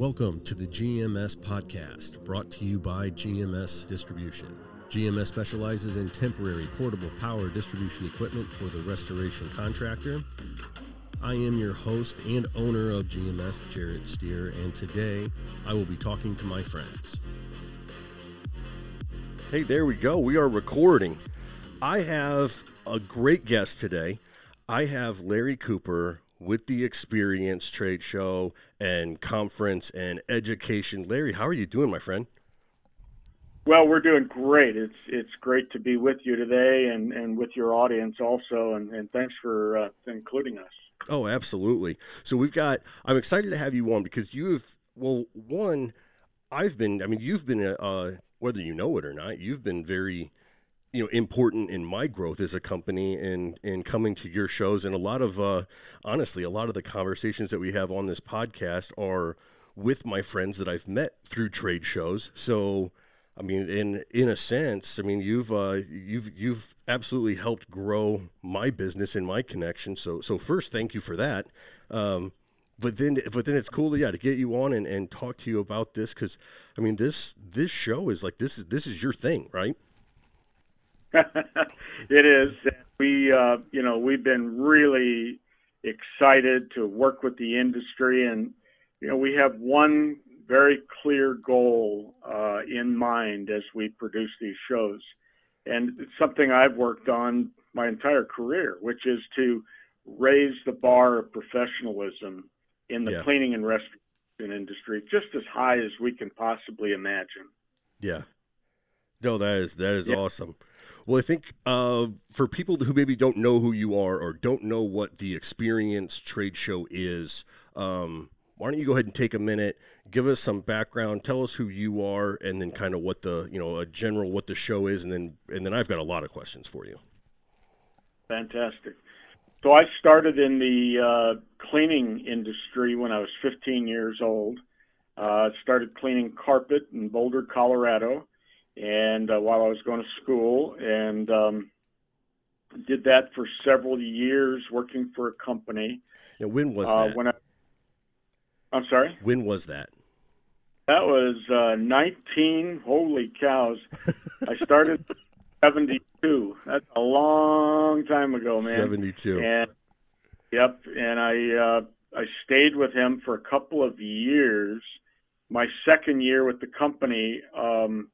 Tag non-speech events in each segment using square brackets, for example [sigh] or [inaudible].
Welcome to the GMS Podcast, brought to you by GMS Distribution. GMS specializes in temporary portable power distribution equipment for the restoration contractor. I am your host and owner of GMS, Jarrett Steer, and today I will be talking to my friends. Hey, there we go. We are recording. I have a great guest today. I have Larry Cooper with the Experience Trade Show and Conference and Education. Larry, how are you doing, my friend? Well, we're doing great. It's it's great to be with you today and, and with your audience also, and, and thanks for uh, including us. Oh, absolutely. So we've got. I'm excited to have you on because you've well, one, I've been. I mean, you've been uh, whether you know it or not, you've been very you know important in my growth as a company and in coming to your shows. And a lot of uh, honestly a lot of the conversations that we have on this podcast are with my friends that I've met through trade shows. So I mean in in a sense I mean you've uh, you've you've absolutely helped grow my business and my connection. So so first thank you for that. Um, but then but then it's cool to yeah to get you on and, and talk to you about this because I mean this this show is like this is this is your thing right it is. We, uh, you know, we've been really excited to work with the industry, and you know, we have one very clear goal uh, in mind as we produce these shows, and it's something I've worked on my entire career, which is to raise the bar of professionalism in the yeah. cleaning and restoration industry just as high as we can possibly imagine. Yeah. No, that is that is yeah. awesome. Well, I think uh, for people who maybe don't know who you are or don't know what the Experience Trade Show is, um, why don't you go ahead and take a minute, give us some background, tell us who you are, and then kind of what the you know a general what the show is, and then and then I've got a lot of questions for you. Fantastic. So I started in the uh, cleaning industry when I was 15 years old. Uh, started cleaning carpet in Boulder, Colorado and uh, while I was going to school, and um, did that for several years, working for a company. Yeah, when was uh, that? When I, I'm sorry. When was that? That was uh, 19. Holy cows! I started [laughs] 72. That's a long time ago, man. 72. And yep, and I uh, I stayed with him for a couple of years. My second year with the company. Um,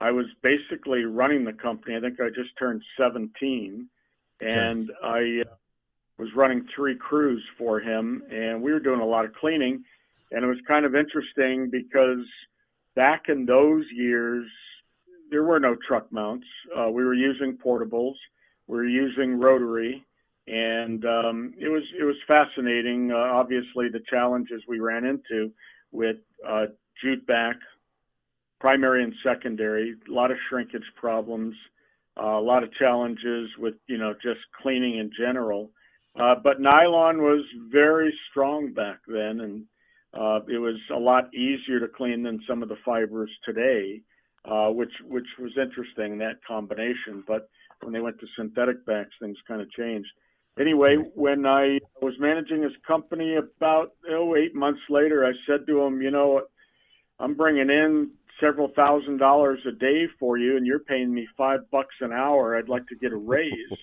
I was basically running the company. I think I just turned 17, and okay. I uh, was running three crews for him, and we were doing a lot of cleaning. And it was kind of interesting because back in those years, there were no truck mounts. Uh, we were using portables. We were using rotary, and um, it was it was fascinating. Uh, obviously, the challenges we ran into with uh, jute back primary and secondary, a lot of shrinkage problems, uh, a lot of challenges with, you know, just cleaning in general. Uh, but nylon was very strong back then, and uh, it was a lot easier to clean than some of the fibers today, uh, which which was interesting that combination. But when they went to synthetic backs, things kind of changed. Anyway, when I was managing his company about oh eight months later, I said to him, you know, I'm bringing in several thousand dollars a day for you and you're paying me five bucks an hour i'd like to get a raise. [laughs]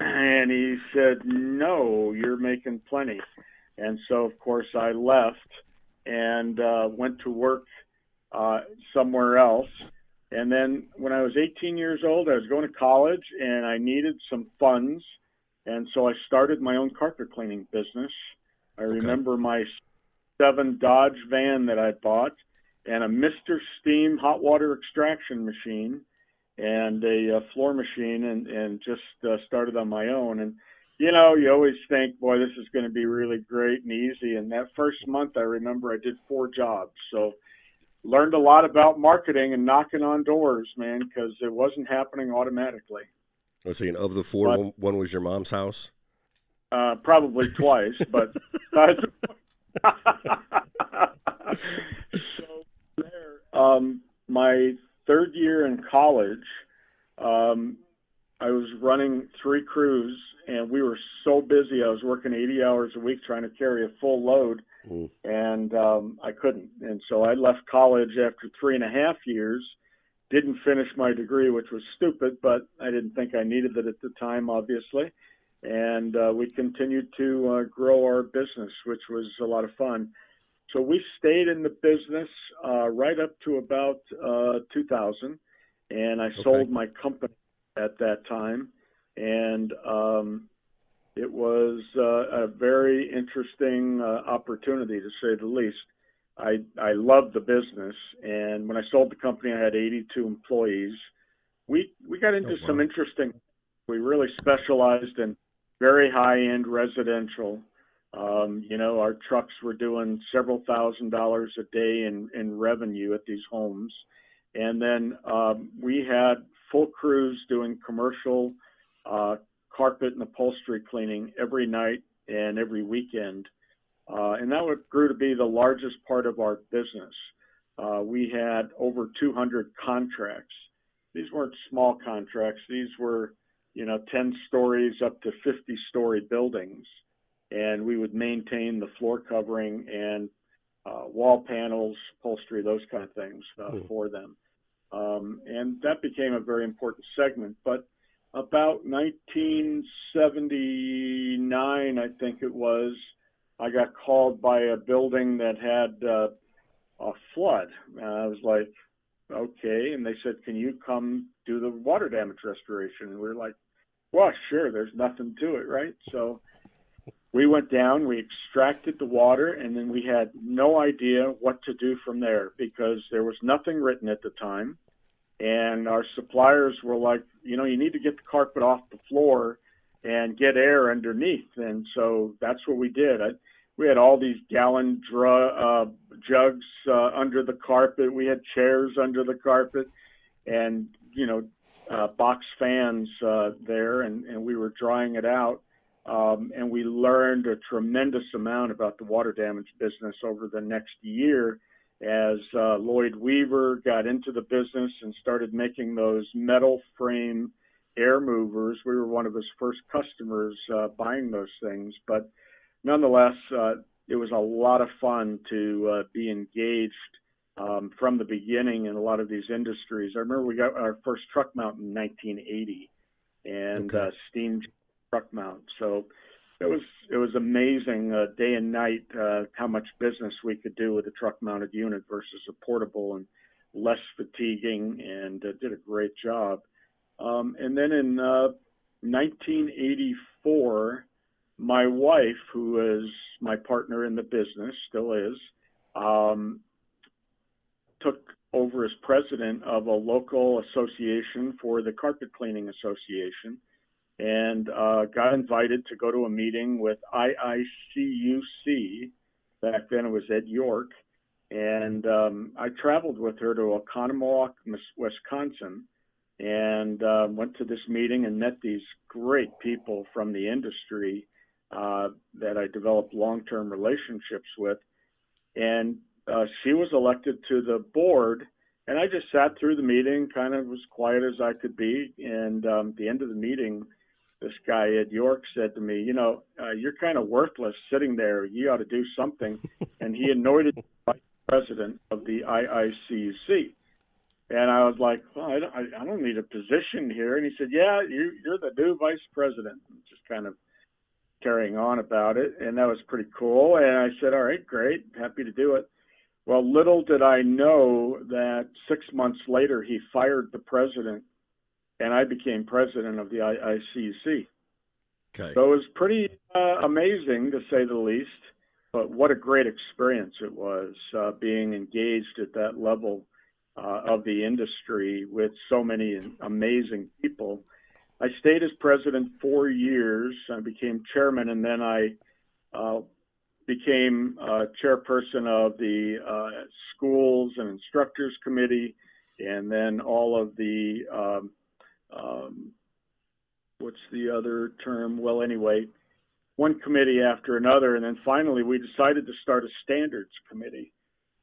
And he said no you're making plenty. And so of course i left and uh, went to work uh, somewhere else. And then when i was 18 years old i was going to college and i needed some funds. And so i started my own carpet cleaning business. I okay. remember my seven dodge van that i bought and a Mr. Steam hot water extraction machine and a, a floor machine and, and just uh, started on my own. And, you know, you always think, boy, this is going to be really great and easy. And that first month, I remember I did four jobs. So learned a lot about marketing and knocking on doors, man, because it wasn't happening automatically. I was saying, of the four, but, one was your mom's house? Uh, probably twice, but. [laughs] [laughs] [laughs] so um, my third year in college, um, I was running three crews, and we were so busy. I was working 80 hours a week trying to carry a full load mm. and um, I couldn't. And so I left college after three and a half years. Didn't finish my degree, which was stupid, but I didn't think I needed it at the time, obviously. And uh, we continued to uh, grow our business, which was a lot of fun. So we stayed in the business uh, right up to about uh, 2000, and I okay. sold my company at that time. And um, it was uh, a very interesting uh, opportunity to say the least. I I loved the business, and when I sold the company, I had 82 employees. We we got into oh, wow. some interesting. We really specialized in very high end residential. Um, you know, our trucks were doing several thousand dollars a day in in revenue at these homes, and then um, we had full crews doing commercial uh, carpet and upholstery cleaning every night and every weekend. Uh, and that grew to be the largest part of our business. Uh, we had over 200 contracts. These weren't small contracts. These were, you know, 10 stories up to 50 story buildings. And we would maintain the floor covering and uh, wall panels, upholstery, those kind of things uh, for them. Um, and that became a very important segment. But about 1979, I think it was, I got called by a building that had uh, a flood. And I was like, okay. And they said, can you come do the water damage restoration? And we were like, well, sure, there's nothing to it, right? So we went down, we extracted the water, and then we had no idea what to do from there because there was nothing written at the time and our suppliers were like, you know, you need to get the carpet off the floor and get air underneath. And so that's what we did. I, we had all these gallon dr- uh, jugs uh, under the carpet. We had chairs under the carpet, and you know, uh, box fans uh, there, and, and we were drying it out. Um, and we learned a tremendous amount about the water damage business over the next year as uh, Lloyd Weaver got into the business and started making those metal frame air movers. We were one of his first customers uh, buying those things, but nonetheless, uh, it was a lot of fun to uh, be engaged um, from the beginning in a lot of these industries. I remember we got our first truck mount in 1980 and okay. Uh, steam truck mount. So it was it was amazing uh, day and night uh, how much business we could do with a truck mounted unit versus a portable and less fatiguing and uh, did a great job um, and then in 1984 uh, my wife who is my partner in the business still is um, took over as president of a local association for the carpet cleaning association and uh, got invited to go to a meeting with IICRC. Back then it was at York. And um, I traveled with her to Oconomowoc, Wisconsin, and uh, went to this meeting and met these great people from the industry uh, that I developed long term relationships with. And uh, she was elected to the board. And I just sat through the meeting, kind of as quiet as I could be. And um, at the end of the meeting, this guy Ed York said to me, "You know, uh, you're kind of worthless sitting there. You ought to do something." [laughs] and he anointed vice president of the IICRC. And I was like, well, I don't, I don't need a position here. And he said, Yeah, you, you're the new vice president. Just kind of carrying on about it, and that was pretty cool. And I said, All right, great, happy to do it. Well, little did I know that six months later he fired the president and I became president of the IICRC. Okay. So it was pretty uh, amazing to say the least, but what a great experience it was uh, being engaged at that level uh, of the industry with so many amazing people. I stayed as president four years. I became chairman, and then I uh, became uh, chairperson of the uh, schools and instructors committee, and then all of the um, um, what's the other term? Well, anyway, one committee after another, and then finally we decided to start a standards committee.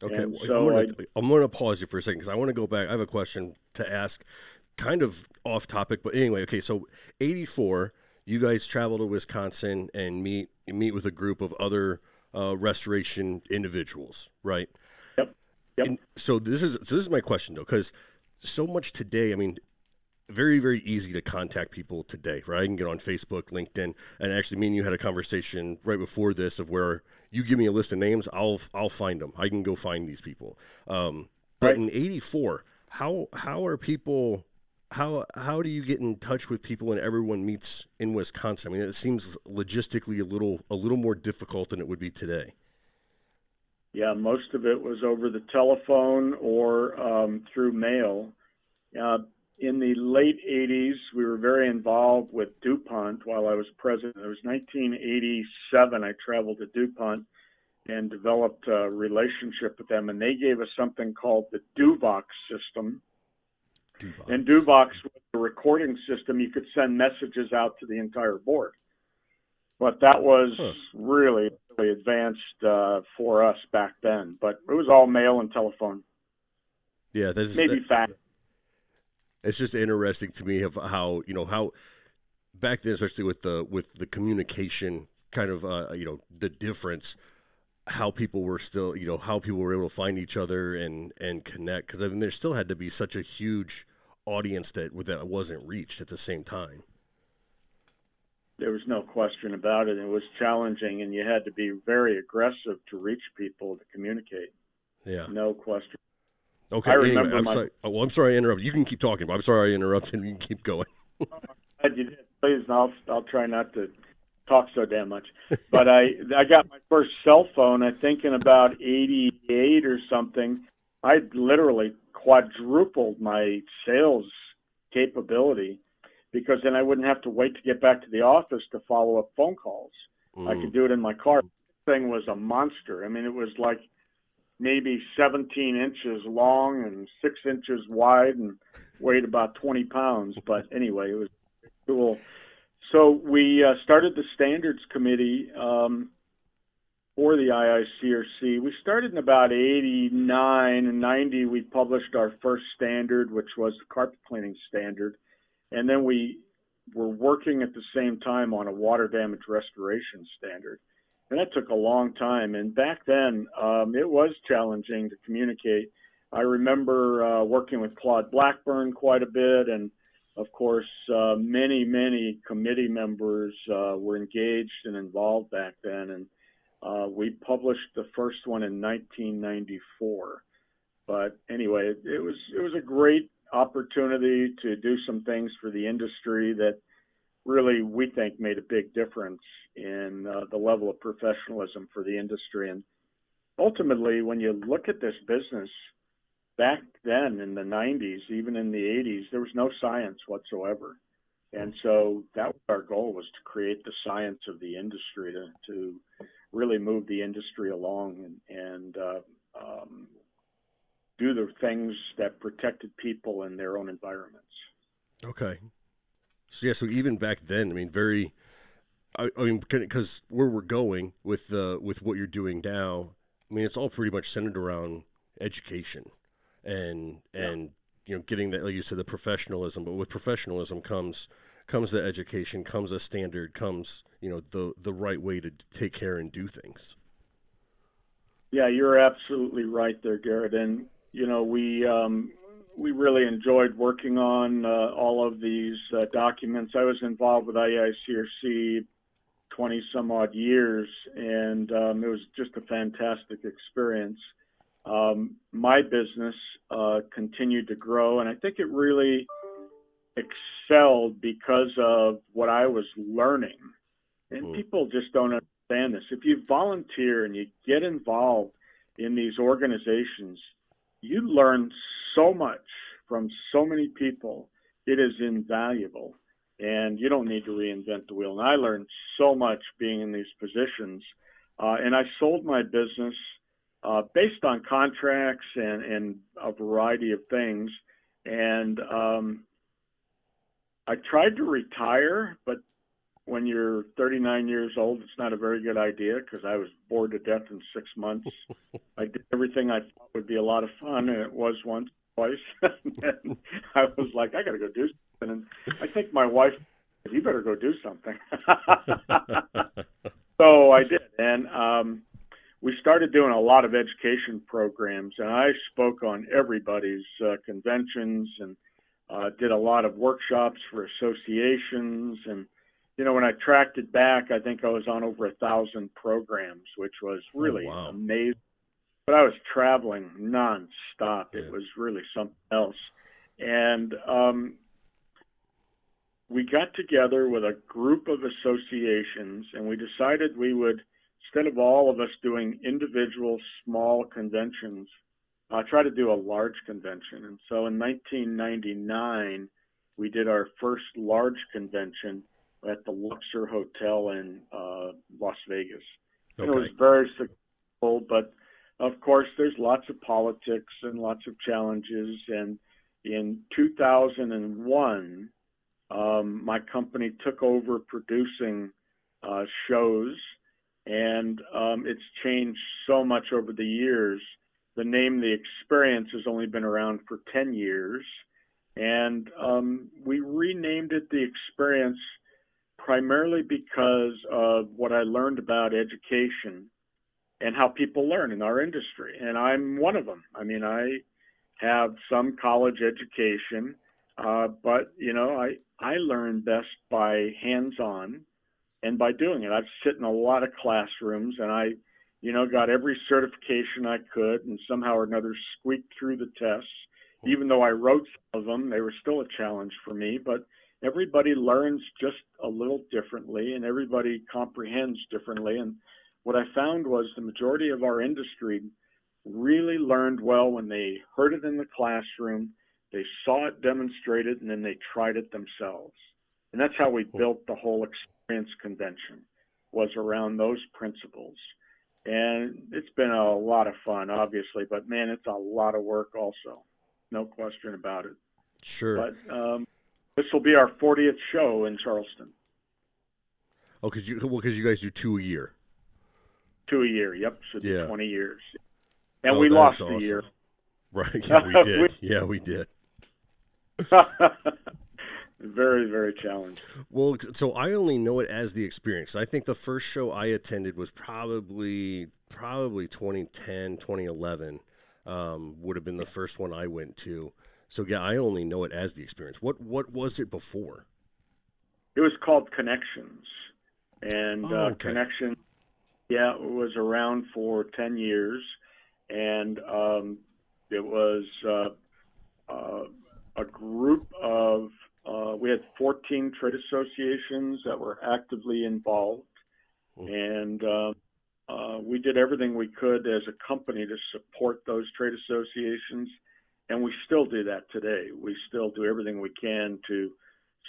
Okay, so I'm going to pause you for a second because I want to go back. I have a question to ask, kind of off topic, but anyway. Okay, so '84, you guys travel to Wisconsin and meet meet with a group of other uh, restoration individuals, right? Yep. Yep. And so this is so this is my question though, because so much today. I mean, very very easy to contact people today, right? I can get on Facebook, LinkedIn, and actually, me and you had a conversation right before this of where you give me a list of names, I'll I'll find them. I can go find these people. Um, but right. in '84, how how are people? How how do you get in touch with people and everyone meets in Wisconsin? I mean, it seems logistically a little a little more difficult than it would be today. Yeah, most of it was over the telephone or um, through mail. Uh, in the late 80s, we were very involved with DuPont while I was president. It was 1987. I traveled to DuPont and developed a relationship with them, and they gave us something called the DuVox system. DuVox. And DuVox was a recording system. You could send messages out to the entire board. But that was huh. really, really advanced uh, for us back then. But it was all mail and telephone. Yeah, that's maybe that, fax it's just interesting to me of how you know how back then, especially with the with the communication kind of uh, you know the difference how people were still you know how people were able to find each other and and connect because I mean there still had to be such a huge audience that that wasn't reached at the same time. There was no question about it. It was challenging, and you had to be very aggressive to reach people to communicate. Yeah, no question. Okay. I remember anyway, I'm my... sorry. Oh, well, I'm sorry I interrupted. You can keep talking, but I'm sorry I interrupted. You can keep going. [laughs] glad you did. Please, I'll I'll try not to talk so damn much. But I [laughs] I got my first cell phone. I think in about '88 or something. I literally quadrupled my sales capability because then I wouldn't have to wait to get back to the office to follow up phone calls. Mm. I could do it in my car. Thing was a monster. I mean, it was like maybe 17 inches long and six inches wide and weighed about 20 pounds. But anyway, it was cool. So we uh, started the standards committee um, for the IICRC. We started in about 89 and 90. We published our first standard, which was the carpet cleaning standard. And then we were working at the same time on a water damage restoration standard and that took a long time. And back then, um, it was challenging to communicate. I remember uh, working with Claude Blackburn quite a bit, and of course, uh, many, many committee members uh, were engaged and involved back then. And uh, we published the first one in 1994. But anyway, it, it was it was a great opportunity to do some things for the industry that really we think made a big difference in uh, the level of professionalism for the industry. And ultimately, when you look at this business, back then in the 90s, even in the 80s, there was no science whatsoever. And so that was our goal was to create the science of the industry to, to really move the industry along and, and uh, um, do the things that protected people in their own environments. Okay. So yeah, so even back then, I mean, very, I, I mean, because where we're going with the with what you're doing now, I mean, it's all pretty much centered around education, and and you know, getting that, like you said, the professionalism. But with professionalism comes comes the education, comes a standard, comes you know the the right way to take care and do things. Yeah, you're absolutely right there, Garrett. And you know, we um, we really enjoyed working on uh, all of these uh, documents. I was involved with IICRC 20 some odd years, and um, it was just a fantastic experience. Um, my business uh, continued to grow, and I think it really excelled because of what I was learning. And mm. people just don't understand this. If you volunteer and you get involved in these organizations, you learn so much from so many people. It is invaluable, and you don't need to reinvent the wheel. And I learned so much being in these positions. Uh, and I sold my business uh, based on contracts and, and a variety of things. And um, I tried to retire, but when you're 39 years old, it's not a very good idea because I was bored to death in six months. [laughs] I did everything I thought would be a lot of fun, and it was once, twice. [laughs] and [laughs] I was like, I got to go do something. And I think my wife, said, you better go do something. so I did, and um, we started doing a lot of education programs, and I spoke on everybody's uh, conventions and uh, did a lot of workshops for associations. And you know, when I tracked it back, I think I was on over a thousand programs, which was oh, really oh, wow. amazing. But I was traveling nonstop. Yeah. It was really something else. And um, we got together with a group of associations and we decided we would, instead of all of us doing individual small conventions, uh, try to do a large convention. And so in 1999, we did our first large convention at the Luxor Hotel in uh, Las Vegas. Okay. It was very successful, but of course, there's lots of politics and lots of challenges. And in 2001, um, my company took over producing uh, shows, and um, it's changed so much over the years. The name The Experience has only been around for 10 years, and um, we renamed it The Experience primarily because of what I learned about education and how people learn in our industry. And I'm one of them. I mean, I have some college education uh, but you know, I I learn best by hands-on and by doing it. I've sit in a lot of classrooms and I, you know, got every certification I could and somehow or another squeaked through the tests. Even though I wrote some of them, they were still a challenge for me. But everybody learns just a little differently and everybody comprehends differently. And what I found was the majority of our industry really learned well when they heard it in the classroom they saw it demonstrated and then they tried it themselves. And that's how we built the whole experience convention was around those principles. And it's been a lot of fun, obviously, but man, it's a lot of work also. No question about it. Sure. But um, this will be our 40th show in Charleston. Oh, because you well, because you guys do two a year. Two a year. Yep. So yeah. 20 years. And oh, we lost awesome. a year. Right. Yeah, we [laughs] did. we, yeah, we did. [laughs] very, very challenging. Well, so I only know it as the experience. I think the first show I attended was probably probably 2010, 2011 um, would have been the first one I went to. So yeah, I only know it as the experience. What what was it before? It was called Connections, and oh, uh, okay. Connection, yeah, it was around for ten years, and um, it was uh, uh, a group of, uh, we had 14 trade associations that were actively involved. And uh, uh, we did everything we could as a company to support those trade associations. And we still do that today. We still do everything we can to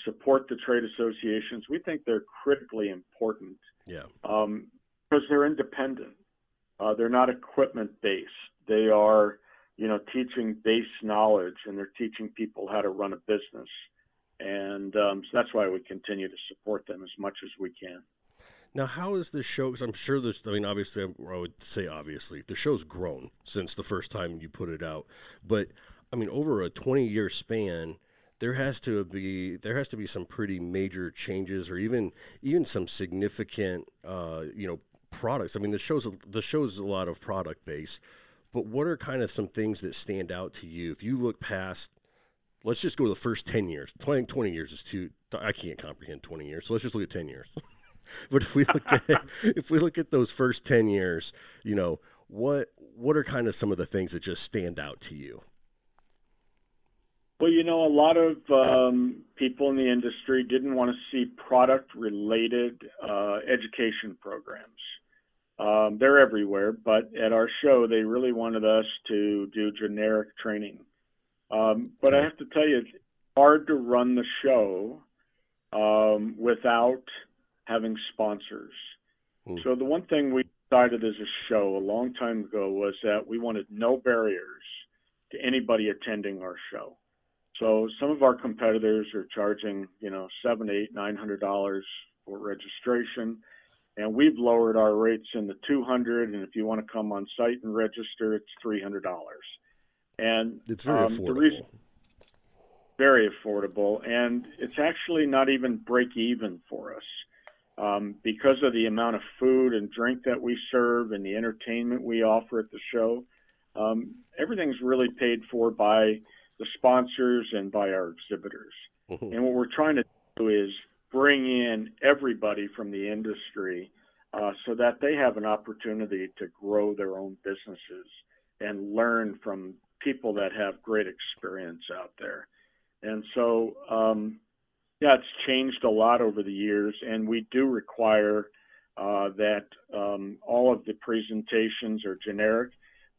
support the trade associations. We think they're critically important. Yeah. Um, because they're independent. Uh, they're not equipment based. They are you know, teaching base knowledge and they're teaching people how to run a business. And um, so that's why we continue to support them as much as we can. Now, how is this show? Because I'm sure there's, I mean, obviously, I would say obviously, the show's grown since the first time you put it out. But, I mean, over a 20 year span, there has to be there has to be some pretty major changes or even even some significant uh, you know products. I mean the show's the show's a lot of product base, but what are kind of some things that stand out to you if you look past? Let's just go to the first ten years. 20, 20 years is too. I can't comprehend twenty years. So let's just look at ten years. [laughs] but if we look at [laughs] if we look at those first ten years, you know what what are kind of some of the things that just stand out to you? Well, you know, a lot of um, people in the industry didn't want to see product related uh, education programs. Um, they're everywhere, but at our show, they really wanted us to do generic training. Um, but I have to tell you, it's hard to run the show um, without having sponsors. Mm. So the one thing we decided as a show a long time ago was that we wanted no barriers to anybody attending our show. So some of our competitors are charging, you know, seven, eight, nine hundred dollars for registration. And we've lowered our rates in the 200 and if you want to come on site and register it's $300 and it's very um, affordable. reason, very affordable and it's actually not even break even for us. Um, because of the amount of food and drink that we serve and the entertainment we offer at the show, um, everything's really paid for by the sponsors and by our exhibitors. Mm-hmm. And what we're trying to do is bring in everybody from the industry uh, so that they have an opportunity to grow their own businesses and learn from people that have great experience out there. And so, um, yeah, it's changed a lot over the years, and we do require uh, that um, all of the presentations are generic.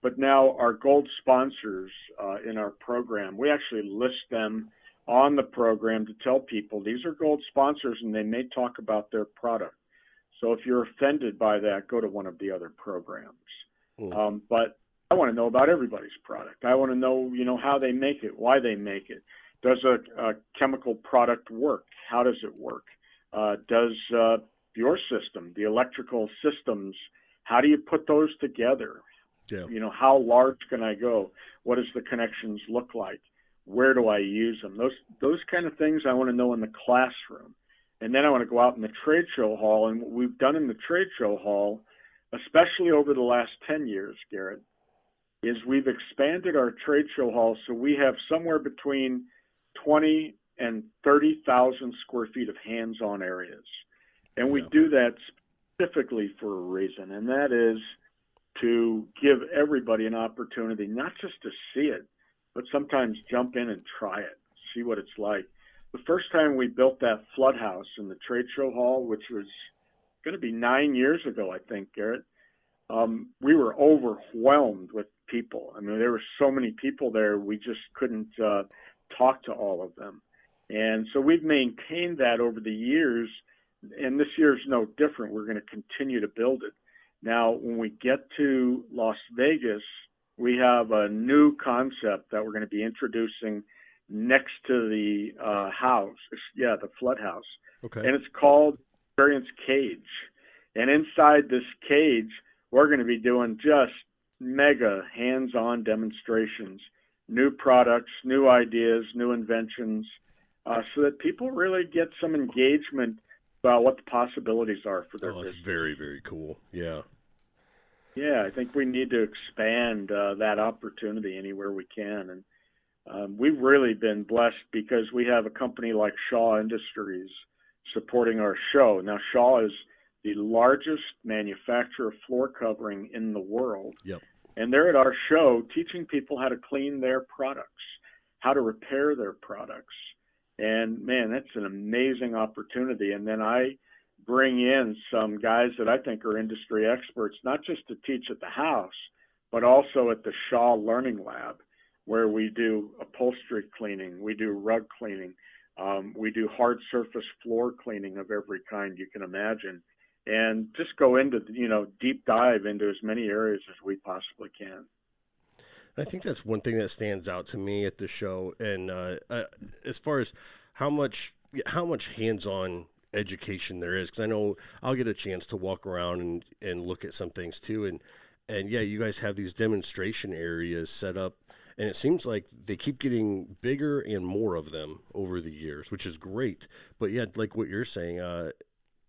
But now our gold sponsors uh, in our program, we actually list them on the program to tell people these are gold sponsors and they may talk about their product. So if you're offended by that, go to one of the other programs. Mm. Um, but I want to know about everybody's product. I want to know, you know, how they make it, why they make it. Does a, a chemical product work? How does it work? Uh, does uh, your system, the electrical systems, how do you put those together? Yeah. You know, how large can I go? What does the connections look like? Where do I use them? Those those kind of things I want to know in the classroom, and then I want to go out in the trade show hall. And what we've done in the trade show hall, especially over the last ten years, Garrett, is we've expanded our trade show hall so we have somewhere between 20 and 30,000 square feet of hands-on areas. And we yeah. do that specifically for a reason, and that is to give everybody an opportunity not just to see it, but sometimes jump in and try it, see what it's like. The first time we built that flood house in the trade show hall, which was going to be nine years ago, I think, Garrett, um, we were overwhelmed with people. I mean, there were so many people there, we just couldn't uh, talk to all of them. And so we've maintained that over the years, and this year is no different. We're going to continue to build it. Now, when we get to Las Vegas, we have a new concept that we're going to be introducing next to the uh, house. Yeah, the flood house. Okay. And it's called Experience Cage. And inside this cage, we're going to be doing just mega hands-on demonstrations, new products, new ideas, new inventions, uh, so that people really get some engagement about what the possibilities are for their oh, that's business. very very cool. Yeah. Yeah, I think we need to expand uh, that opportunity anywhere we can, and um, we've really been blessed because we have a company like Shaw Industries supporting our show. Now, Shaw is the largest manufacturer of floor covering in the world. Yep. And they're at our show teaching people how to clean their products, how to repair their products. And man, that's an amazing opportunity. And then I bring in some guys that I think are industry experts, not just to teach at the house, but also at the Shaw Learning Lab, where we do upholstery cleaning, we do rug cleaning, um, we do hard surface floor cleaning of every kind you can imagine and just go into you know deep dive into as many areas as we possibly can. I think that's one thing that stands out to me at the show, and uh, uh, as far as how much how much hands-on education there is, because I know I'll get a chance to walk around and, and look at some things too, and and yeah, you guys have these demonstration areas set up, and it seems like they keep getting bigger and more of them over the years, which is great. But yeah, like what you're saying, uh,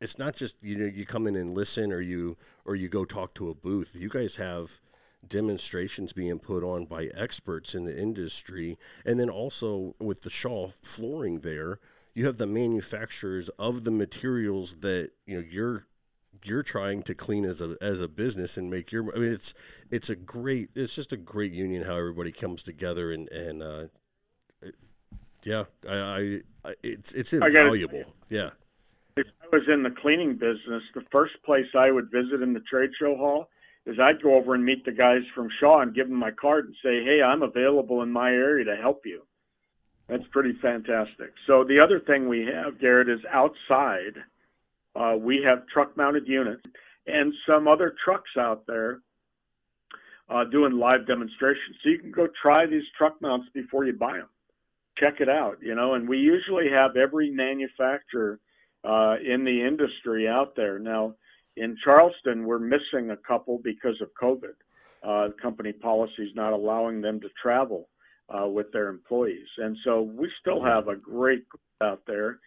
it's not just you know you come in and listen or you or you go talk to a booth. You guys have demonstrations being put on by experts in the industry, and then also with the Shaw flooring there, you have the manufacturers of the materials that you know you're you're trying to clean as a as a business and make your I mean it's it's a great it's just a great union how everybody comes together and and uh, yeah I, I it's it's invaluable yeah if I was in the cleaning business, the first place I would visit in the trade show hall is I'd go over and meet the guys from Shaw and give them my card and say, "Hey, I'm available in my area to help you." That's pretty fantastic. So the other thing we have, Garrett, is outside. Uh, we have truck-mounted units and some other trucks out there uh, doing live demonstrations. So you can go try these truck mounts before you buy them. Check it out, you know. And we usually have every manufacturer uh, in the industry out there. Now, in Charleston, we're missing a couple because of COVID. Uh, company policies not allowing them to travel uh, with their employees, and so we still have a great group out there.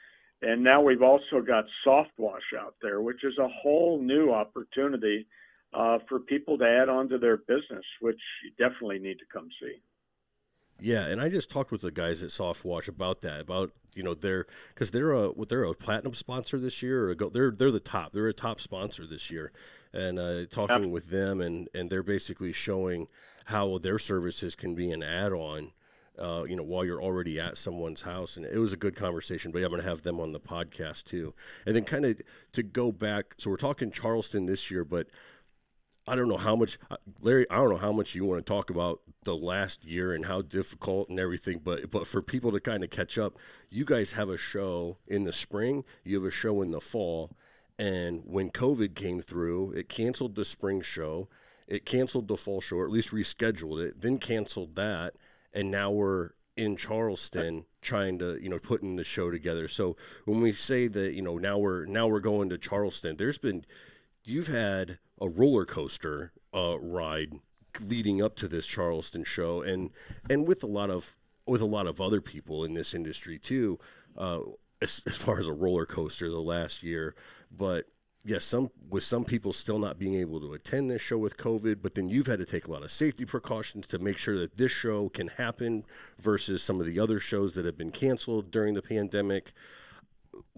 And now we've also got soft wash out there, which is a whole new opportunity uh, for people to add on to their business, which you definitely need to come see. Yeah, and I just talked with the guys at Softwash about that, about you know they're because they're a they're a platinum sponsor this year, or go, they're they're the top, they're a top sponsor this year, and uh, talking yep. with them, and and they're basically showing how their services can be an add-on. Uh, you know, while you're already at someone's house, and it was a good conversation. But yeah, I'm going to have them on the podcast too, and then kind of to go back. So we're talking Charleston this year, but I don't know how much, uh, Larry. I don't know how much you want to talk about the last year and how difficult and everything. But but for people to kind of catch up, you guys have a show in the spring. You have a show in the fall, and when COVID came through, it canceled the spring show. It canceled the fall show, or at least rescheduled it. Then canceled that, and now we're in Charleston trying to you know putting the show together. So when we say that you know now we're now we're going to Charleston, there's been you've had a roller coaster uh, ride leading up to this Charleston show, and and with a lot of with a lot of other people in this industry too, uh, as, as far as a roller coaster the last year. But yes, some with some people still not being able to attend this show with COVID, but then you've had to take a lot of safety precautions to make sure that this show can happen versus some of the other shows that have been canceled during the pandemic.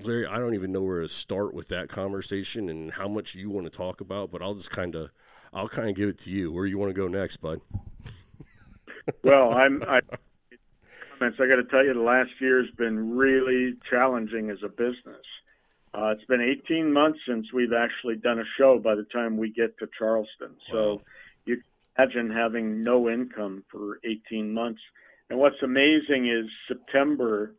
Larry, I don't even know where to start with that conversation and how much you want to talk about, but I'll just kind of, I'll kind of give it to you. Where you want to go next, bud? [laughs] well, I'm. I, comments. I got to tell you, the last year has been really challenging as a business. Uh, it's been 18 months since we've actually done a show. By the time we get to Charleston, wow. so you can imagine having no income for 18 months. And what's amazing is September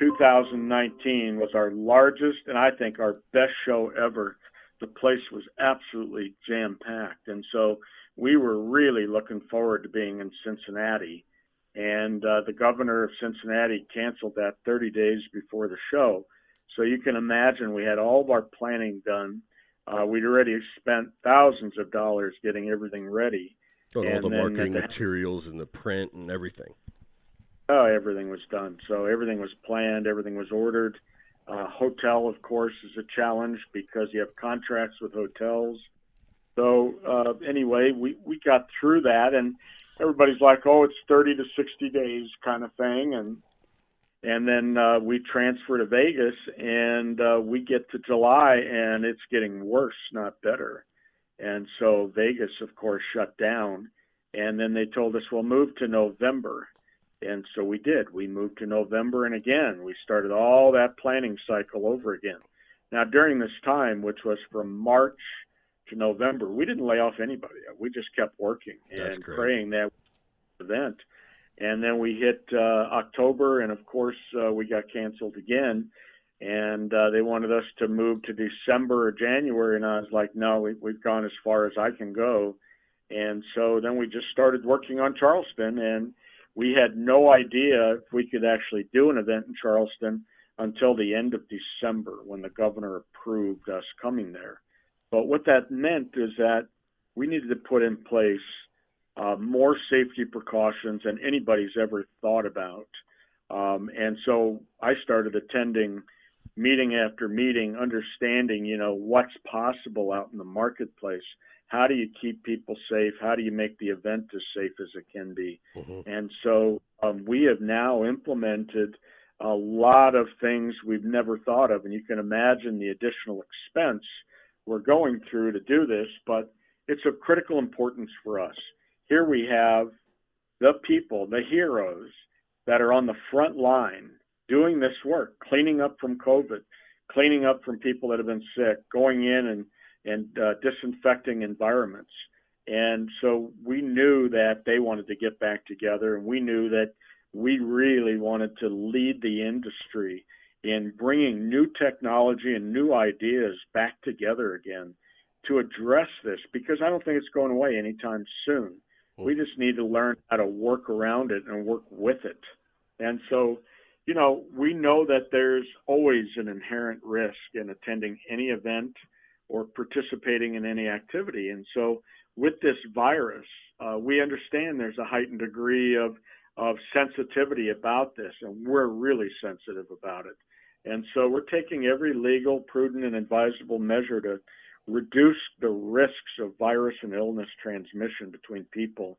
2019 was our largest and I think our best show ever. The place was absolutely jam packed. And so we were really looking forward to being in Cincinnati. And uh, the governor of Cincinnati canceled that 30 days before the show. So you can imagine we had all of our planning done. Uh, we'd already spent thousands of dollars getting everything ready. Oh, all the marketing the, materials and the print and everything. Oh, everything was done. So everything was planned, everything was ordered. Uh, hotel, of course, is a challenge because you have contracts with hotels. So uh, anyway, we, we got through that, and everybody's like, "Oh, it's 30 to 60 days," kind of thing, and and then uh, we transfer to Vegas, and uh, we get to July, and it's getting worse, not better. And so Vegas, of course, shut down, and then they told us we'll move to November. And so we did. We moved to November, and again, we started all that planning cycle over again. Now, during this time, which was from March to November, we didn't lay off anybody. We just kept working and praying that event. And then we hit uh, October, and of course, uh, we got canceled again. And uh, they wanted us to move to December or January, and I was like, no, we, we've gone as far as I can go. And so then we just started working on Charleston, and we had no idea if we could actually do an event in Charleston until the end of December when the governor approved us coming there. But what that meant is that we needed to put in place uh, more safety precautions than anybody's ever thought about. Um, and so I started attending meeting after meeting, understanding, you know, what's possible out in the marketplace how do you keep people safe? How do you make the event as safe as it can be? Mm-hmm. And so um, we have now implemented a lot of things we've never thought of. And you can imagine the additional expense we're going through to do this, but it's of critical importance for us. Here we have the people, the heroes that are on the front line doing this work, cleaning up from COVID, cleaning up from people that have been sick, going in and and uh, disinfecting environments. And so we knew that they wanted to get back together, and we knew that we really wanted to lead the industry in bringing new technology and new ideas back together again to address this because I don't think it's going away anytime soon. We just need to learn how to work around it and work with it. And so, you know, we know that there's always an inherent risk in attending any event or participating in any activity. And so, with this virus, uh, we understand there's a heightened degree of, of sensitivity about this, and we're really sensitive about it. And so we're taking every legal, prudent, and advisable measure to reduce the risks of virus and illness transmission between people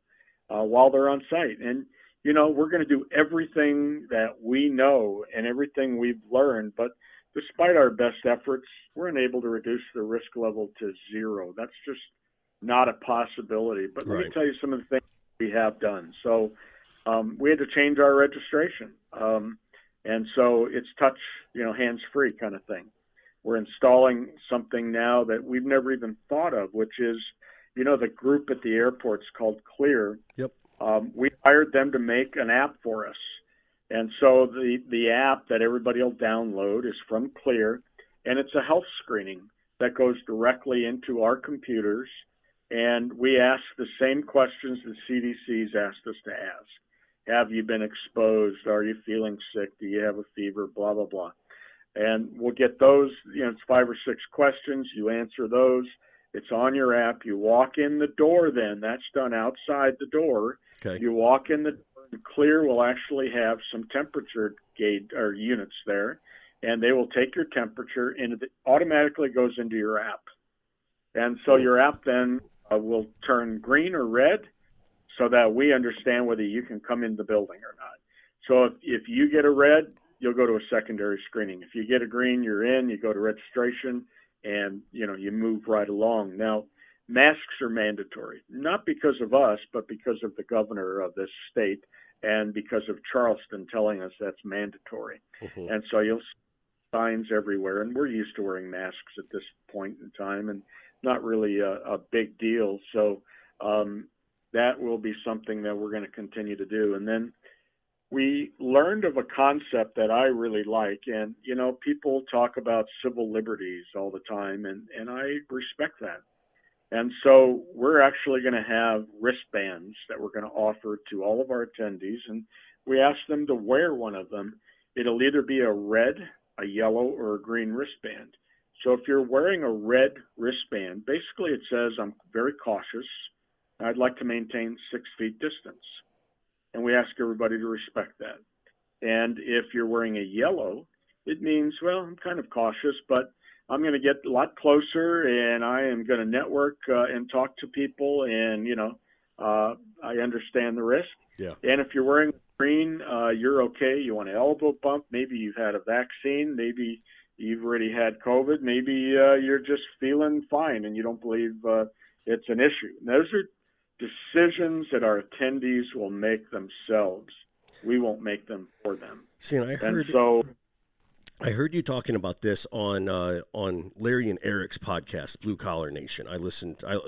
uh, while they're on site. And, you know, we're going to do everything that we know and everything we've learned, but despite our best efforts, we're unable to reduce the risk level to zero. That's just not a possibility. But let Right. me tell you some of the things we have done. So um, we had to change our registration. Um, and so it's touch, you know, hands free kind of thing. We're installing something now that we've never even thought of, which is, you know, the group at the airport's called Clear. Yep. Um, we hired them to make an app for us. And so the, the app that everybody will download is from Clear, and it's a health screening that goes directly into our computers. And we ask the same questions the CDC's asked us to ask. Have you been exposed? Are you feeling sick? Do you have a fever? Blah, blah, blah. And we'll get those, you know, it's five or six questions. You answer those. It's on your app. You walk in the door then. That's done outside the door. Okay. You walk in the Clear will actually have some temperature gauge or units there, and they will take your temperature and it automatically goes into your app. And so your app then uh, will turn green or red so that we understand whether you can come in the building or not. So if, if you get a red, you'll go to a secondary screening. If you get a green, you're in, you go to registration and you know you move right along. Now, masks are mandatory, not because of us, but because of the governor of this state and because of Charleston telling us that's mandatory. Mhm. And so you'll see signs everywhere, and we're used to wearing masks at this point in time, and not really a, a big deal. So um, that will be something that we're going to continue to do. And then we learned of a concept that I really like, and you know, people talk about civil liberties all the time, and and I respect that. And so we're actually going to have wristbands that we're going to offer to all of our attendees, and we ask them to wear one of them. It'll either be a red, a yellow, or a green wristband. So if you're wearing a red wristband, basically it says, I'm very cautious. I'd like to maintain six feet distance. And we ask everybody to respect that. And if you're wearing a yellow, it means, well, I'm kind of cautious, but I'm going to get a lot closer and I am going to network uh, and talk to people. And, you know, uh, I understand the risk. Yeah. And if you're wearing green, uh, you're okay. You want an elbow bump. Maybe you've had a vaccine. Maybe you've already had COVID. Maybe uh, you're just feeling fine and you don't believe uh, it's an issue. And those are decisions that our attendees will make themselves. We won't make them for them. See, and I And so, I heard you talking about this on uh, on Larry and Eric's podcast, Blue Collar Nation. I listened. I,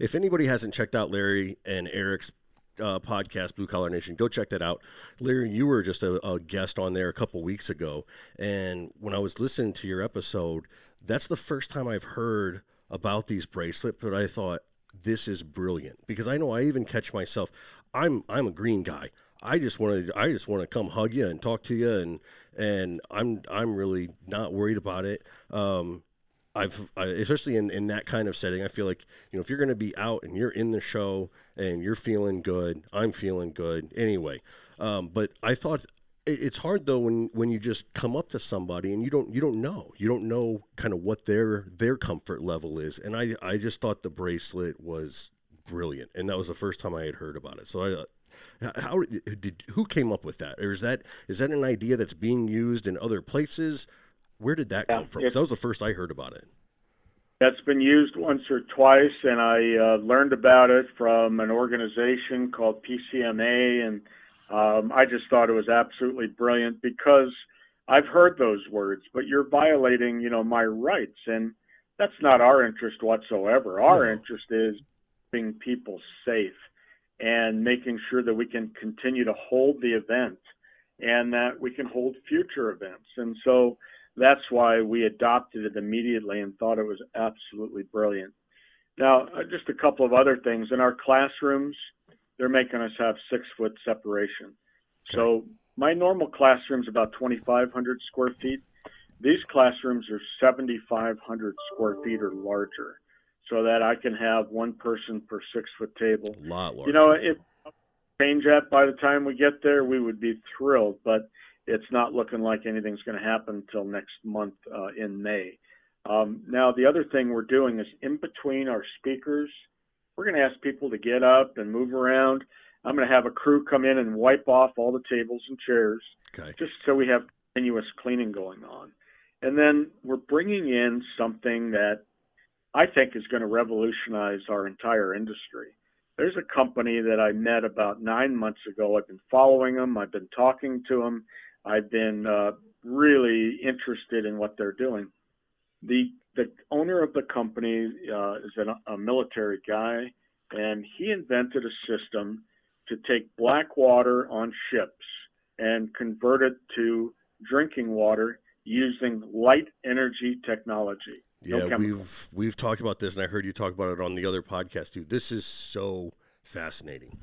if anybody hasn't checked out Larry and Eric's uh, podcast, Blue Collar Nation, go check that out. Larry, you were just a, a guest on there a couple weeks ago, and when I was listening to your episode, that's the first time I've heard about these bracelets. But I thought this is brilliant because I know I even catch myself. I'm I'm a green guy. I just want to I just want to come hug you and talk to you and and I'm I'm really not worried about it. Um, I've I, especially in, in that kind of setting, I feel like you know if you're going to be out and you're in the show and you're feeling good, I'm feeling good anyway. Um, but I thought it, it's hard though when when you just come up to somebody and you don't you don't know you don't know kind of what their their comfort level is, and I I just thought the bracelet was brilliant, and that was the first time I had heard about it. So I how did who came up with that, or is that is that an idea that's being used in other places? Where did that Yeah, come from? it's- that was the first I heard about it. That's been used once or twice, and I uh, learned about it from an organization called PCMA, and um, I just thought it was absolutely brilliant because I've heard those words, but you're violating, you know, my rights, and that's not our interest whatsoever. Our No. interest is keeping people safe and making sure that we can continue to hold the event and that we can hold future events, and so that's why we adopted it immediately and thought it was absolutely brilliant. Now, uh, just a couple of other things. In our classrooms, they're making us have six foot separation. So my normal classroom's about 2,500 square feet. These classrooms are 7,500 square feet or larger, so that I can have one person per six foot table. A lot larger. You know, if change that by the time we get there, we would be thrilled. But it's not looking like anything's going to happen until next month uh, in May. Um, now, the other thing we're doing is in between our speakers, we're going to ask people to get up and move around. I'm going to have a crew come in and wipe off all the tables and chairs, Okay. just so we have continuous cleaning going on. And then we're bringing in something that I think is going to revolutionize our entire industry. There's a company that I met about nine months ago. I've been following them. I've been talking to them. I've been uh, really interested in what they're doing. The the owner of the company uh, is an, a military guy, and he invented a system to take black water on ships and convert it to drinking water using light energy technology. Yeah, we've we've talked about this, and I heard you talk about it on the other podcast too. This is so fascinating.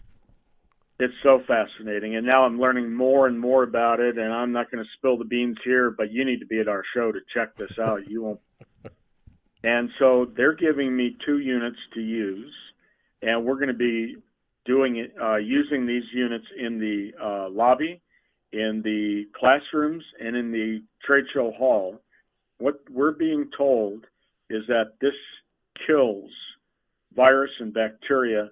It's so fascinating, and now I'm learning more and more about it. And I'm not going to spill the beans here, but you need to be at our show to check this out. You won't. [laughs] And so they're giving me two units to use, and we're going to be doing it uh, using these units in the uh, lobby, in the classrooms, and in the trade show hall. What we're being told is that this kills virus and bacteria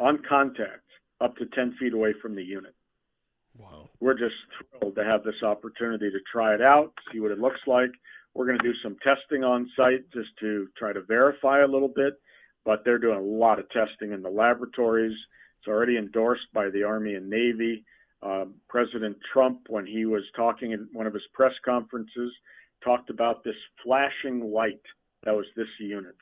on contact up to 10 feet away from the unit. Wow. We're just thrilled to have this opportunity to try it out, see what it looks like. We're going to do some testing on site just to try to verify a little bit, but they're doing a lot of testing in the laboratories. It's already endorsed by the Army and Navy. Um, President Trump, when he was talking in one of his press conferences, talked about this flashing light that was this unit.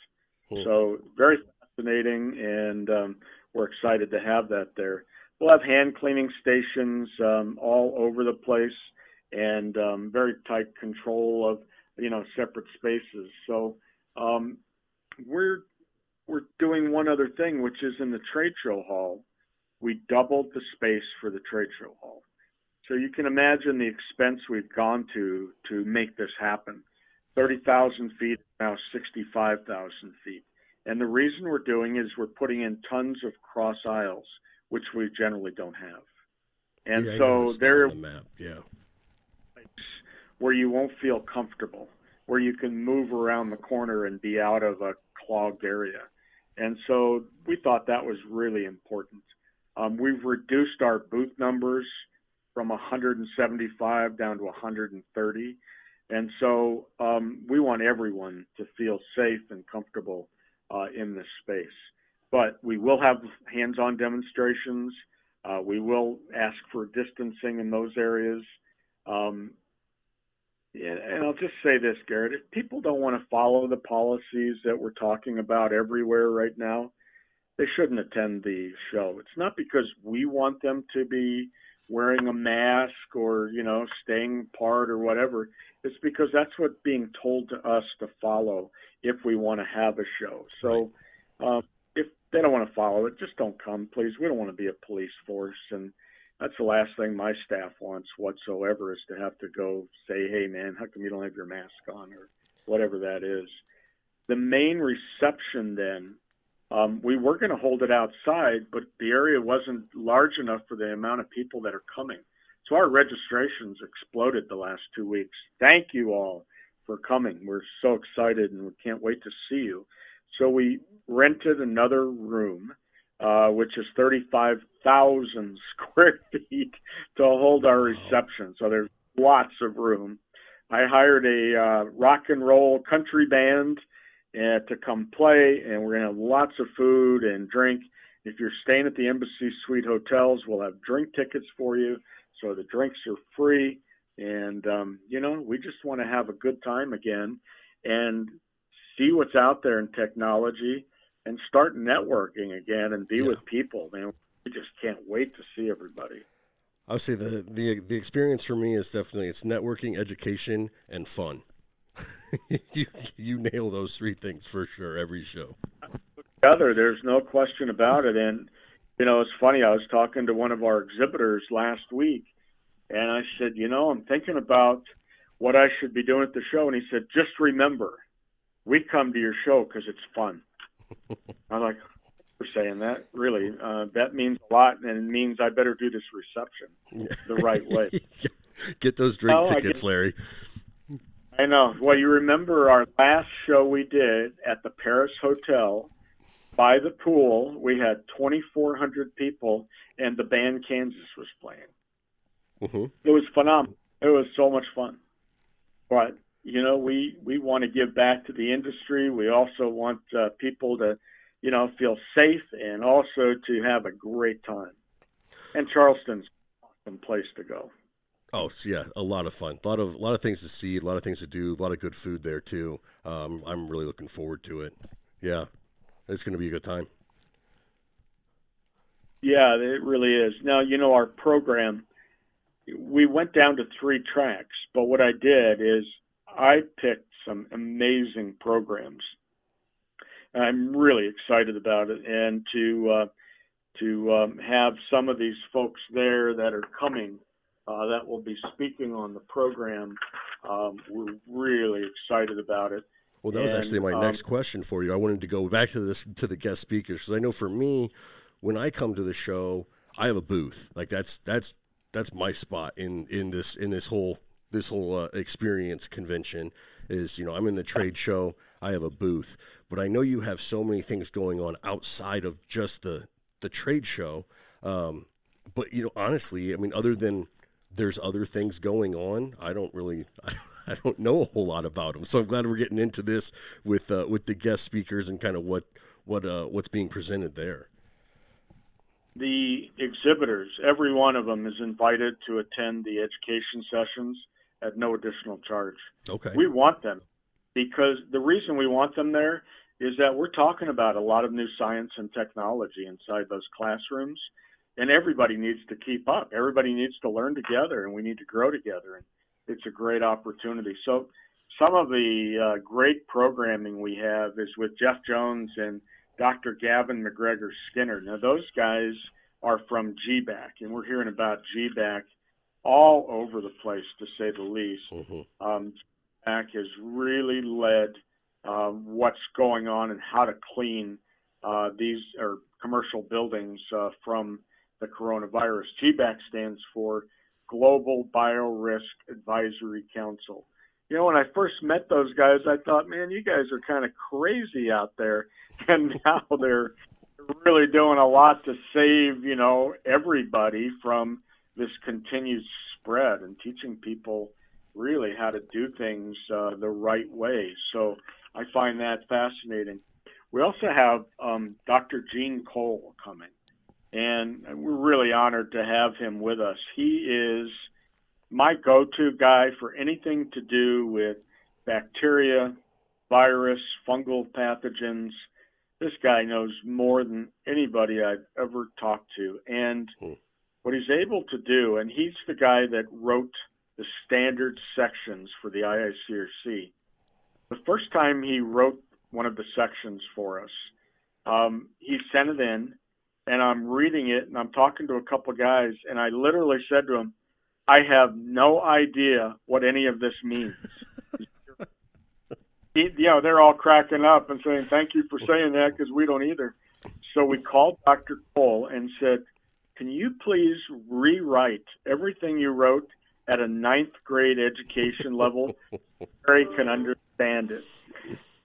Hmm. So very fascinating, and um, we're excited to have that there. We'll have hand cleaning stations um, all over the place, and um, very tight control of you know separate spaces. So um, we're we're doing one other thing, which is in the trade show hall. We doubled the space for the trade show hall. So you can imagine the expense we've gone to to make this happen. 30,000 feet, now 65,000 feet. And the reason we're doing is we're putting in tons of cross aisles, which we generally don't have. And Yeah, so there the map. Yeah. where you won't feel comfortable, where you can move around the corner and be out of a clogged area. And so we thought that was really important. Um, we've reduced our booth numbers from 175 down to 130. And so um, we want everyone to feel safe and comfortable uh, in this space. But we will have hands on demonstrations. Uh, we will ask for distancing in those areas. Um, and I'll just say this, Garrett. If people don't want to follow the policies that we're talking about everywhere right now, they shouldn't attend the show. It's not because we want them to be wearing a mask or, you know, staying apart or whatever. It's because that's what's being told to us to follow if we want to have a show. So um, if they don't want to follow it, just don't come, please. We don't want to be a police force. And that's the last thing my staff wants whatsoever is to have to go say, hey, man, how come you don't have your mask on or whatever that is. The main reception then, um, we were going to hold it outside, but the area wasn't large enough for the amount of people that are coming. So our registrations exploded the last two weeks. Thank you all for coming. We're so excited and we can't wait to see you. So we rented another room, uh, which is 35,000 [laughs] square feet to hold our reception. So there's lots of room. I hired a uh, rock and roll country band uh, to come play, and we're going to have lots of food and drink. If you're staying at the Embassy Suite hotels, we'll have drink tickets for you. So the drinks are free. And, um, you know, we just want to have a good time again and see what's out there in technology and start networking again and be Yeah. with people. Man, we just can't wait to see everybody. Say the, the the experience for me is definitely it's networking, education, and fun. [laughs] you you nail those three things for sure every show. together. There's no question about it. And you know, it's funny. I was talking to one of our exhibitors last week, and I said, you know, I'm thinking about what I should be doing at the show. And he said, just remember, we come to your show because it's fun. [laughs] I'm like, for saying that, really, uh, that means a lot, and it means I better do this reception the right way. [laughs] Get those drink tickets, Larry. I know. Well, you remember our last show we did at the Paris Hotel by the pool. We had 2,400 people, and the band Kansas was playing. Mm-hmm. It was phenomenal. It was so much fun. But you know, we we want to give back to the industry. We also want uh, people to, you know, feel safe and also to have a great time. And Charleston's a place to go. Oh yeah, a lot of fun. A lot of a lot of things to see, a lot of things to do, a lot of good food there too. Um, I'm really looking forward to it. Yeah, it's going to be a good time. Yeah, it really is. Now you know our program. We went down to three tracks, but what I did is I picked some amazing programs. I'm really excited about it, and to uh, to um, have some of these folks there that are coming uh, that will be speaking on the program. Um, we're really excited about it. Well, that was and, actually my um, next question for you. I wanted to go back to this to the guest speakers because I know for me, when I come to the show, I have a booth. Like that's that's that's my spot in in this in this whole this whole uh, experience convention is you know i'm in the trade show i have a booth but i know you have so many things going on outside of just the the trade show um, but you know honestly i mean other than there's other things going on. I don't really, [laughs] I don't know a whole lot about them. So I'm glad we're getting into this with uh, with the guest speakers and kind of what what uh, what's being presented there. The exhibitors, every one of them, is invited to attend the education sessions at no additional charge. Okay. We want them because the reason we want them there is that we're talking about a lot of new science and technology inside those classrooms and everybody needs to keep up. Everybody needs to learn together, and we need to grow together. And it's a great opportunity. So, some of the uh, great programming we have is with Jeff Jones and Dr. Gavin McGregor Skinner. Now, those guys are from GBAC, and we're hearing about GBAC all over the place, to say the least. Mm-hmm. Um, GBAC has really led uh, what's going on and how to clean uh, these or commercial buildings uh, from the coronavirus. GBAC stands for Global Biorisk Advisory Council. You know, when I first met those guys, I thought, man, you guys are kind of crazy out there. [laughs] And now they're really doing a lot to save, you know, everybody from this continued spread and teaching people really how to do things uh, the right way. So I find that fascinating. We also have um, Dr. Gene Cole coming and we're really honored to have him with us. He is my go to guy for anything to do with bacteria, virus, fungal pathogens. This guy knows more than anybody I've ever talked to. And hmm. what he's able to do, and he's the guy that wrote the standard sections for the IICRC. The first time he wrote one of the sections for us, um, he sent it in and I'm reading it and I'm talking to a couple guys and I literally said to them, I have no idea what any of this means. [laughs] you know, they're all cracking up and saying, thank you for saying that because we don't either. So we called Dr. Cole and said, can you please rewrite everything you wrote at a ninth grade education level he can understand it?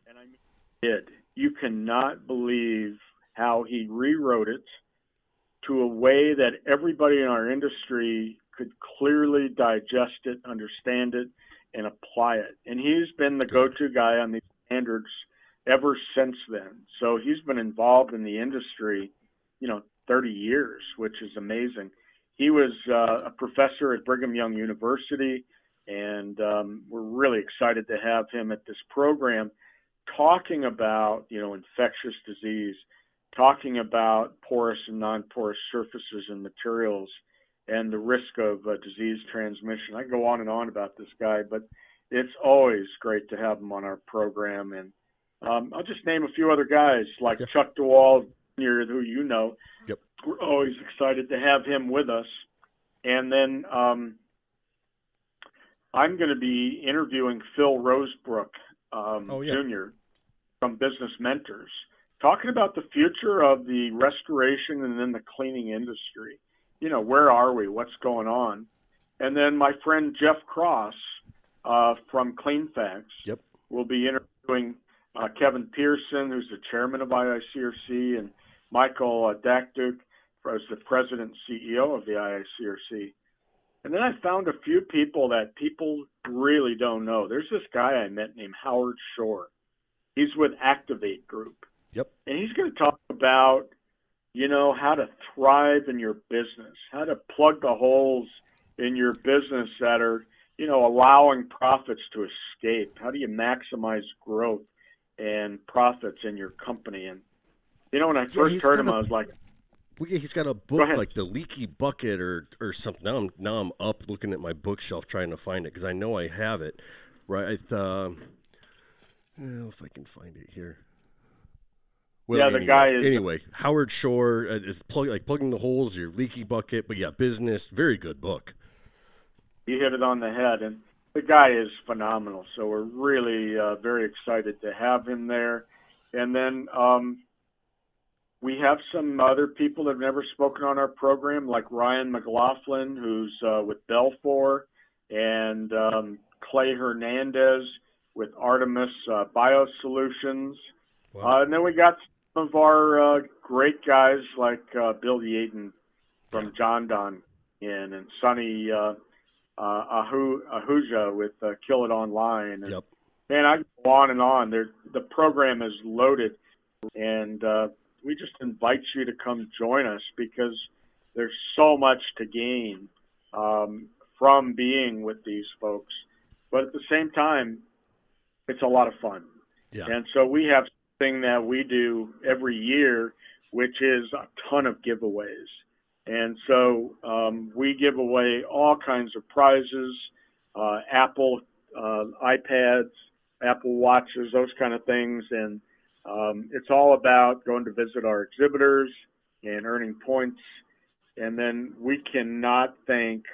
And I mean, did. You cannot believe how he rewrote it to a way that everybody in our industry could clearly digest it, understand it, and apply it. And he's been the go to guy on these standards ever since then. So he's been involved in the industry, you know, 30 years, which is amazing. He was uh, a professor at Brigham Young University, and um, we're really excited to have him at this program talking about, you know, infectious disease talking about porous and non-porous surfaces and materials and the risk of uh, disease transmission. I can go on and on about this guy, but it's always great to have him on our program. And um, I'll just name a few other guys like. Chuck DeWall, who you know. Yep. We're always excited to have him with us. And then um, I'm going to be interviewing Phil Rosebrook um, oh, yeah. Jr. from Business Mentors talking about the future of the restoration and then the cleaning industry. You know, where are we? What's going on? and then my friend Jeff Cross uh, from Cleanfax Yep. will be interviewing uh, Kevin Pearson, who's the chairman of IICRC, and Michael uh, Dakduk, who's the president and CEO of the IICRC. And then I found a few people that people really don't know. There's this guy I met named Howard Shore. He's with Activate Group. Yep. And he's going to talk about, you know, how to thrive in your business, how to plug the holes in your business that are, you know, allowing profits to escape. How do you maximize growth and profits in your company? And, you know, when I Yeah, first heard him, a- I was like, Well, yeah, he's got a book ahead. like the Leaky Bucket or or something. Now I'm now I'm up looking at my bookshelf trying to find it because I know I have it. Right. Um, well, if I can find it here. Yeah, the guy is- Anyway, Howard Shore uh, is plug, like plugging the holes. Your leaky bucket, but yeah, business. Very good book. you hit it on the head and the guy is phenomenal so we're really uh, very excited to have him there and then um, we have some other people that have never spoken on our program like ryan mclaughlin who's uh, with Belfor and um, clay hernandez with artemis uh, biosolutions Wow. uh, and then we got of our uh, great guys like uh, bill Yeadon from Jon-Don in and sonny uh, uh, Ahu, Ahuja with uh, Kill It Online. And, Yep. Man, I go on and on. There, the program is loaded, and uh, we just invite you to come join us because there's so much to gain um, from being with these folks. But at the same time, it's a lot of fun. Yeah. And so we have something that we do every year, which is a ton of giveaways. And so um, we give away all kinds of prizes, uh, Apple uh, iPads, Apple Watches, those kind of things. And um, it's all about going to visit our exhibitors and earning points. And then we cannot thank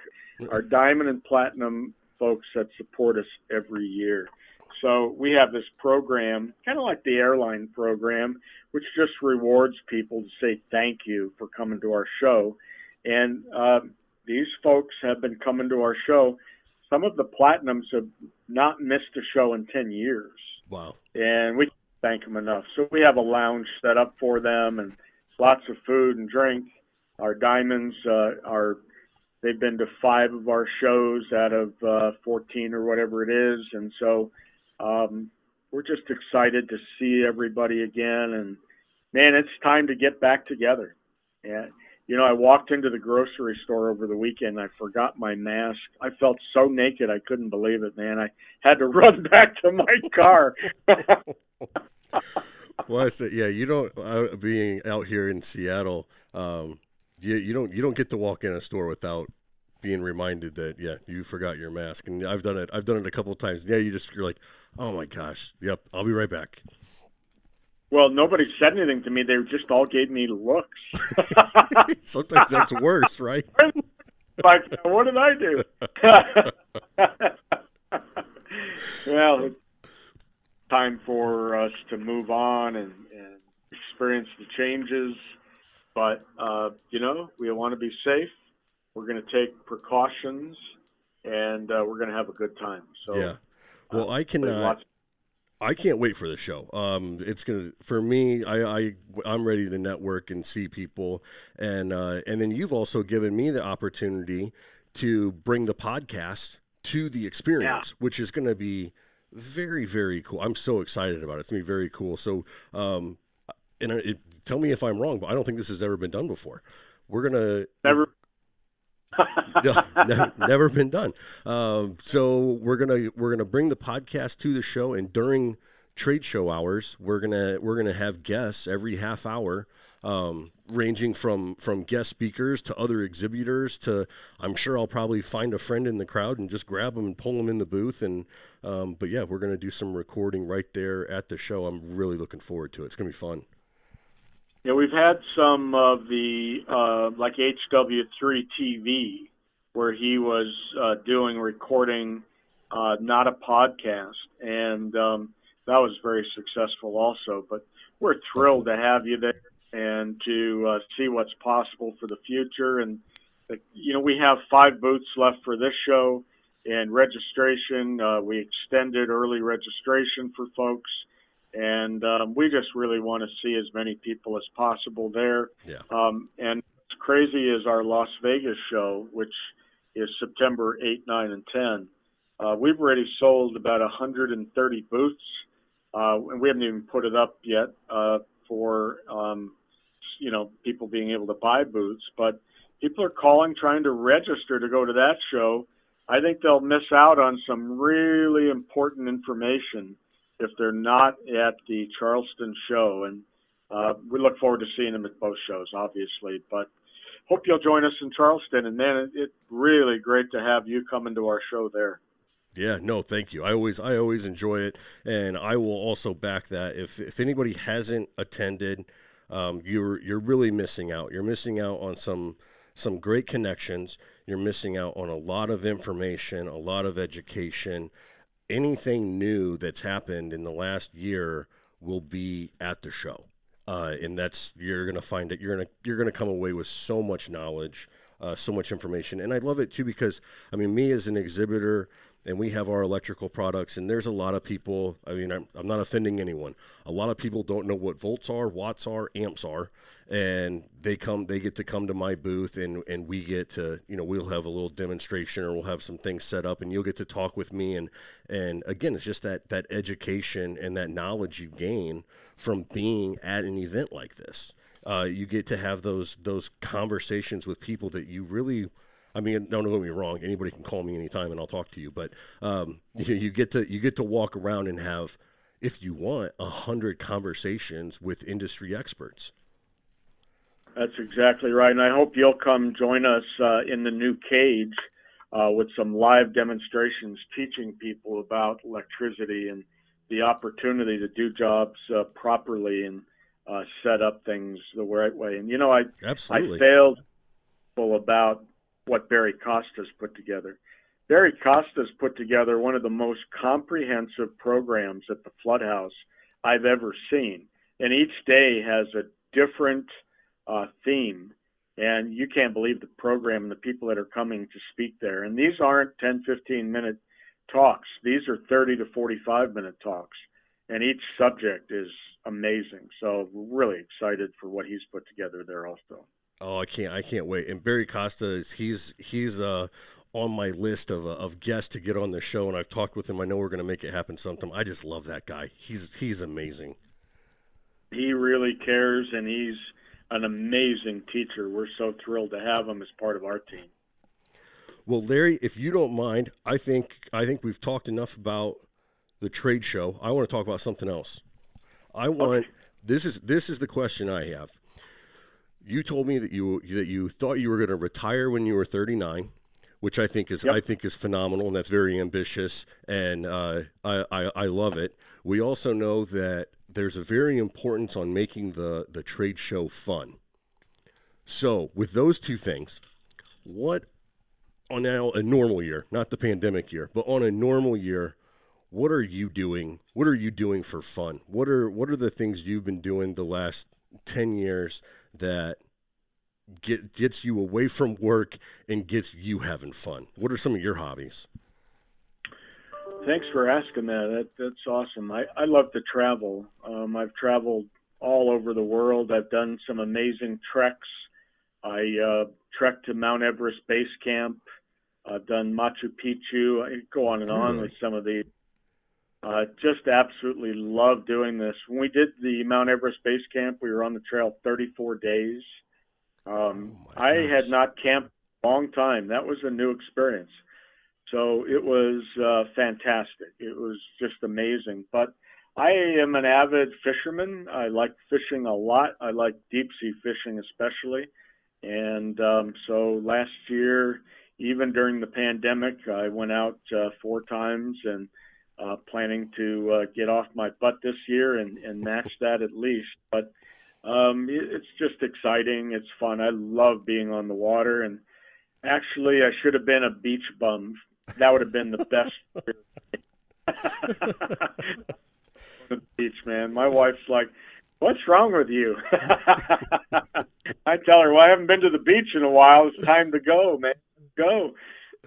our diamond and platinum folks that support us every year. So we have this program, kind of like the airline program, which just rewards people to say thank you for coming to our show. And uh, these folks have been coming to our show. Some of the platinums have not missed a show in 10 years, Wow. and we thank them enough. So we have a lounge set up for them and lots of food and drink. Our diamonds uh, are they've been to five of our shows out of uh, 14 or whatever it is, and so um, we're just excited to see everybody again. And man, it's time to get back together. And you know, I walked into the grocery store over the weekend. I forgot my mask. I felt so naked, I couldn't believe it, man. I had to [laughs] run back to my car. [laughs] Well, I said, yeah, you don't uh, being out here in Seattle. Um, you you don't you don't get to walk in a store without being reminded that yeah you forgot your mask. And I've done it. I've done it a couple of times. Yeah, you just you're like, oh my gosh, yep, I'll be right back. well, nobody said anything to me. They just all gave me looks. [laughs] Sometimes that's worse, right? [laughs] like, what did I do? [laughs] well, it's time for us to move on and, and experience the changes. But, uh, you know, we want to be safe. We're going to take precautions and uh, we're going to have a good time. So, Yeah. Well, I can. Uh, I can't wait for the show. Um, it's gonna for me. I, I I'm ready to network and see people, and uh, and then you've also given me the opportunity to bring the podcast to the experience, which is going to be very very cool. I'm so excited about it. It's gonna be very cool. So, um, and it, tell me if I'm wrong, but I don't think this has ever been done before. We're gonna never. [laughs] no, never, never been done. Um, so we're gonna we're gonna bring the podcast to the show, and during trade show hours, we're gonna we're gonna have guests every half hour, um, ranging from from guest speakers to other exhibitors to I'm sure I'll probably find a friend in the crowd and just grab them and pull them in the booth. And um, but yeah, we're gonna do some recording right there at the show. I'm really looking forward to it. It's gonna be fun. Yeah, we've had some of the uh, like HW3 TV where he was uh, doing recording, uh, not a podcast, and um, that was very successful also. But we're thrilled to have you there and to uh, see what's possible for the future. And you know, we have five booths left for this show, and registration. Uh, we extended early registration for folks, and um, we just really want to see as many people as possible there. Yeah. Um, and crazy is our Las Vegas show, which is September 8, 9, and 10. Uh, we've already sold about 130 booths, uh, and we haven't even put it up yet uh, for um, you know people being able to buy booths. But people are calling trying to register to go to that show. I think they'll miss out on some really important information if they're not at the Charleston show. And uh, we look forward to seeing them at both shows, obviously. But hope you'll join us in Charleston. And man, it's it really great to have you come into our show there. Yeah, no, thank you. I always I always enjoy it, and I will also back that. If if anybody hasn't attended, um, you're you're really missing out. You're missing out on some some great connections. You're missing out on a lot of information, a lot of education. Anything new that's happened in the last year will be at the show, uh, and that's you're gonna find it. You're gonna you're gonna come away with so much knowledge, uh, so much information, and I love it too because I mean, me as an exhibitor and we have our electrical products and there's a lot of people i mean I'm, I'm, not offending anyone. A lot of people don't know what volts are watts are amps are and they come they get to come to my booth and and we get to you know we'll have a little demonstration or we'll have some things set up and you'll get to talk with me and and again it's just that that education and that knowledge you gain from being at an event like this. Uh, you get to have those those conversations with people that you really I mean, don't get me wrong. Anybody can call me anytime, and I'll talk to you. But um, you, [laughs] you get to you get to walk around and have, if you want, a hundred conversations with industry experts. That's exactly right, and I hope you'll come join us uh, in the new cage uh, with some live demonstrations, teaching people about electricity and the opportunity to do jobs uh, properly and uh, set up things the right way. And you know, I Absolutely. I failed about what Barry Costa's put together. Barry Costa's put together one of the most comprehensive programs at the Flood House I've ever seen. And each day has a different uh, theme. And you can't believe the program and the people that are coming to speak there. And these aren't 10, 15 minute talks, these are 30 to 45 minute talks. And each subject is amazing. So, really excited for what he's put together there also. Oh, I can't! I can't wait. And Barry Costa is he's he's uh, on my list of uh, of guests to get on the show, and I've talked with him. I know we're going to make it happen sometime. I just love that guy. He's he's amazing. He really cares, and he's an amazing teacher. We're so thrilled to have him as part of our team. Well, Larry, if you don't mind, I think I think we've talked enough about the trade show. I want to talk about something else. I want okay. this is this is the question I have you told me that you that you thought you were going to retire when you were 39 which I think is yep. I think is phenomenal and that's very ambitious and uh, I, I, I love it. We also know that there's a very importance on making the the trade show fun. So with those two things, what on now a normal year, not the pandemic year, but on a normal year, what are you doing? What are you doing for fun? What are what are the things you've been doing the last ten years that get gets you away from work and gets you having fun? What are some of your hobbies? Thanks for asking that. that that's awesome. I, I love to travel. Um, I've traveled all over the world. I've done some amazing treks. I uh, trekked to Mount Everest Base Camp. I've done Machu Picchu. I go on and on with some of these. Uh, just absolutely love doing this. When we did the Mount Everest Base Camp, we were on the trail 34 days. Um, oh I had not camped a long time. That was a new experience. So it was uh, fantastic. It was just amazing. But I am an avid fisherman. I like fishing a lot. I like deep sea fishing especially. And um, so last year, even during the pandemic, I went out uh, four times and uh, planning to uh, get off my butt this year and, and match that at least. But um, it, it's just exciting. It's fun. I love being on the water. And actually, I should have been a beach bum. That would have been the best. [laughs] [laughs] beach, man. My wife's like, What's wrong with you? [laughs] I tell her, Well, I haven't been to the beach in a while. It's time to go, man. Go.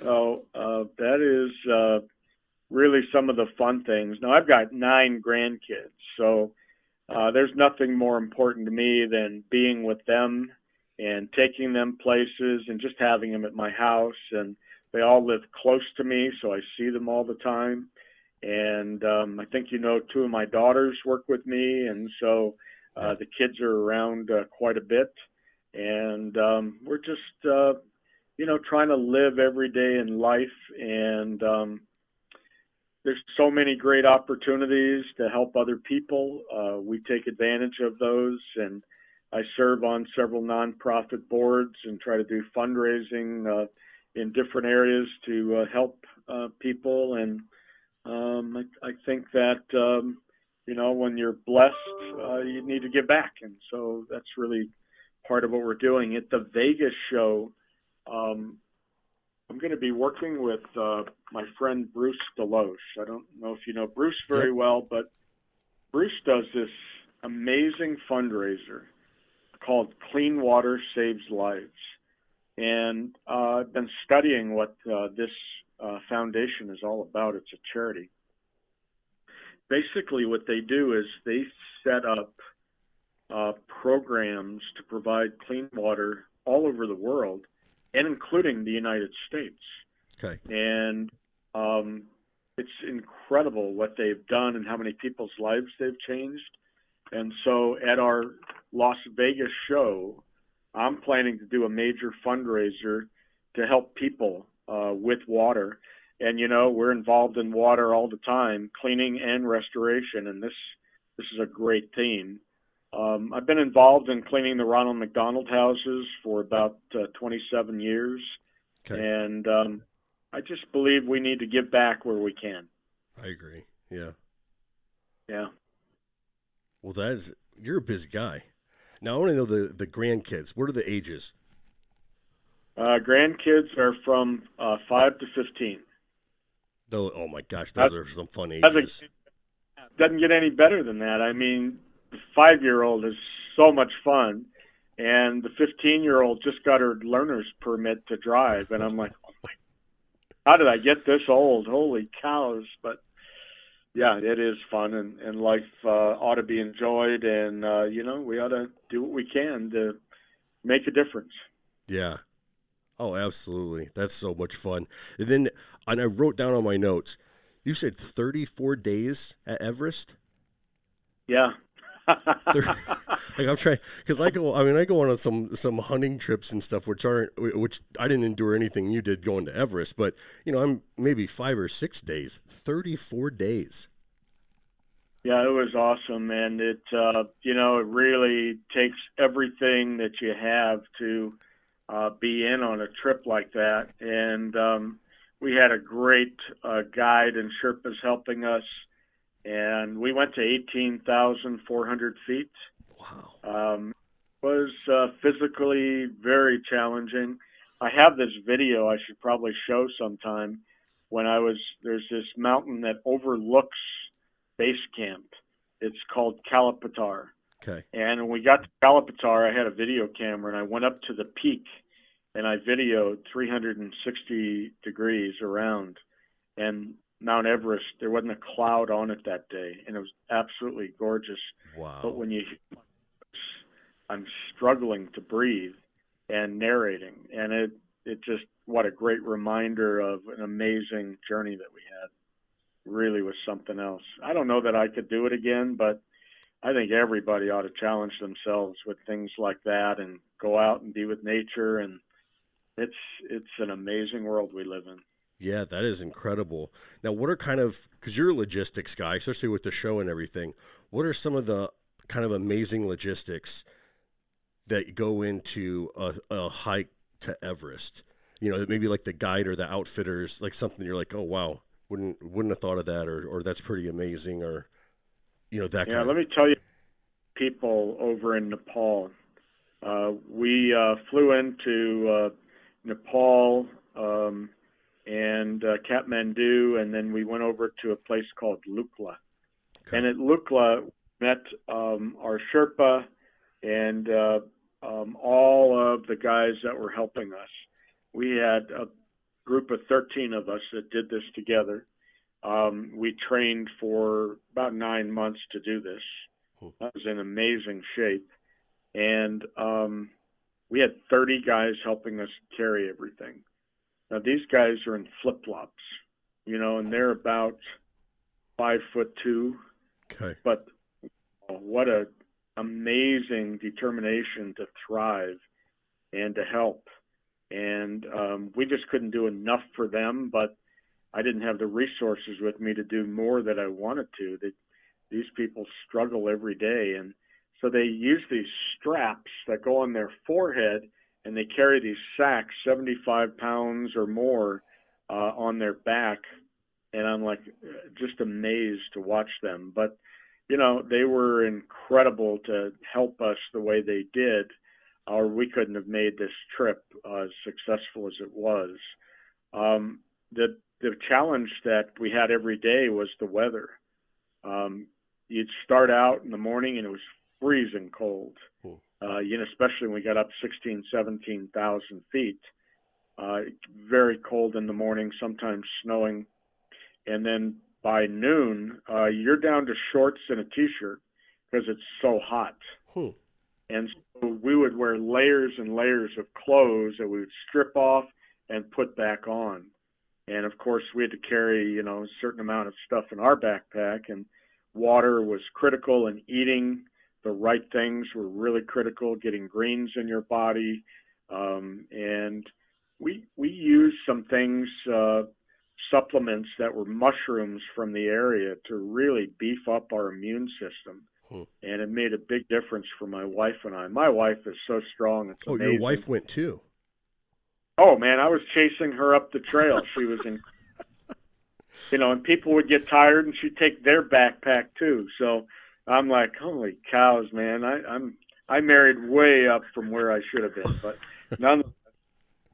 So uh, that is uh, really some of the fun things. Now, I've got nine grandkids. So uh, there's nothing more important to me than being with them and taking them places and just having them at my house. And they all live close to me, so I see them all the time. And um, I think you know two of my daughters work with me, and so uh, the kids are around uh, quite a bit. And um, we're just, uh, you know, trying to live every day in life. And um, there's so many great opportunities to help other people. Uh, we take advantage of those, and I serve on several nonprofit boards and try to do fundraising uh, in different areas to uh, help uh, people. And um, I, I, think that um, you know when you're blessed, uh, you need to give back, and so that's really part of what we're doing at the Vegas show. Um, I'm going to be working with uh, my friend Bruce Deloche. I don't know if you know Bruce very well, but Bruce does this amazing fundraiser called Clean Water Saves Lives. And uh, I've been studying what uh, this uh, foundation is all about. It's a charity. Basically, what they do is they set up uh, programs to provide clean water all over the world, and including the United States. Okay. And um, it's incredible what they've done and how many people's lives they've changed. And so at our Las Vegas show, I'm planning to do a major fundraiser to help people uh, with water. And you know, we're involved in water all the time, cleaning and restoration, and this this is a great theme. Um, I've been involved in cleaning the Ronald McDonald houses for about uh, 27 years, okay. and um, I just believe we need to give back where we can. I agree. Yeah. Yeah. Well, that is you're a busy guy. Now I want to know the the grandkids. What are the ages? Uh, grandkids are from uh, five to fifteen. Though, oh my gosh, those That's, are some fun ages. Doesn't get any better than that. I mean, the five-year-old is so much fun, and the fifteen-year-old just got her learner's permit to drive, and I'm like, oh my, how did I get this old? Holy cows! But yeah, it is fun, and, and life uh, ought to be enjoyed, and uh, you know we ought to do what we can to make a difference. Yeah. Oh, absolutely. That's so much fun. And then, and I wrote down on my notes. You said 34 days at Everest. Yeah. Like I'm trying because I go. I mean, I go on some some hunting trips and stuff, which aren't which I didn't endure anything you did going to Everest, but you know, I'm maybe five or six days, thirty four days. Yeah, it was awesome, and it uh, you know it really takes everything that you have to uh, be in on a trip like that, and um, we had a great uh, guide and Sherpas helping us and we went to 18,400 feet. Wow. Um, was uh, physically very challenging. I have this video I should probably show sometime when I was there's this mountain that overlooks base camp. It's called Kala Patthar. Okay. And when we got to Kala Patthar, I had a video camera and I went up to the peak and I videoed 360 degrees around. And Mount Everest, there wasn't a cloud on it that day, and it was absolutely gorgeous. Wow! But when you, hear I'm struggling to breathe and narrating, and it it just what a great reminder of an amazing journey that we had. Really was something else. I don't know that I could do it again, but I think everybody ought to challenge themselves with things like that and go out and be with nature and it's it's an amazing world we live in. Yeah, that is incredible. Now, what are kind of because you're a logistics guy, especially with the show and everything. What are some of the kind of amazing logistics that go into a, a hike to Everest? You know, maybe like the guide or the outfitters, like something you're like, oh wow, wouldn't wouldn't have thought of that, or or that's pretty amazing, or you know that. Kind of Yeah, let of... me tell you, people over in Nepal. Uh, we uh, flew into uh, Nepal. Um, and uh, Kathmandu, and then we went over to a place called Lukla. Okay. And at Lukla, met um, our Sherpa and uh, um, all of the guys that were helping us. We had a group of 13 of us that did this together. Um, we trained for about nine months to do this. I was in amazing shape. And um, we had 30 guys helping us carry everything. Now, these guys are in flip flops, you know, and they're about five foot two. Okay. But what a amazing determination to thrive and to help. And um, we just couldn't do enough for them, but I didn't have the resources with me to do more that I wanted to. That these people struggle every day, and so they use these straps that go on their forehead, and they carry these sacks, 75 pounds or more, uh, on their back. And I'm like, just amazed to watch them. But you know, they were incredible to help us the way they did, or we couldn't have made this trip uh, as successful as it was. Um, the the challenge that we had every day was the weather. Um, you'd start out in the morning and it was freezing cold. Uh, you know, especially when we got up 16, 17,000 feet. Uh, very cold in the morning, sometimes snowing. And then by noon, uh, you're down to shorts and a t-shirt because it's so hot. Hmm. And so we would wear layers and layers of clothes that we would strip off and put back on. And of course, we had to carry, you know, a certain amount of stuff in our backpack, and water was critical, and eating the right things were really critical. Getting greens in your body, um, and we we used some things, uh, supplements that were mushrooms from the area to really beef up our immune system. Hmm. And it made a big difference for my wife and I. My wife is so strong. It's Oh, amazing. your wife went too. Oh man, I was chasing her up the trail. She was in, [laughs] you know, and people would get tired, and she'd take their backpack too. So I'm like, holy cows, man! I, I'm I married way up from where I should have been, but [laughs] nonetheless,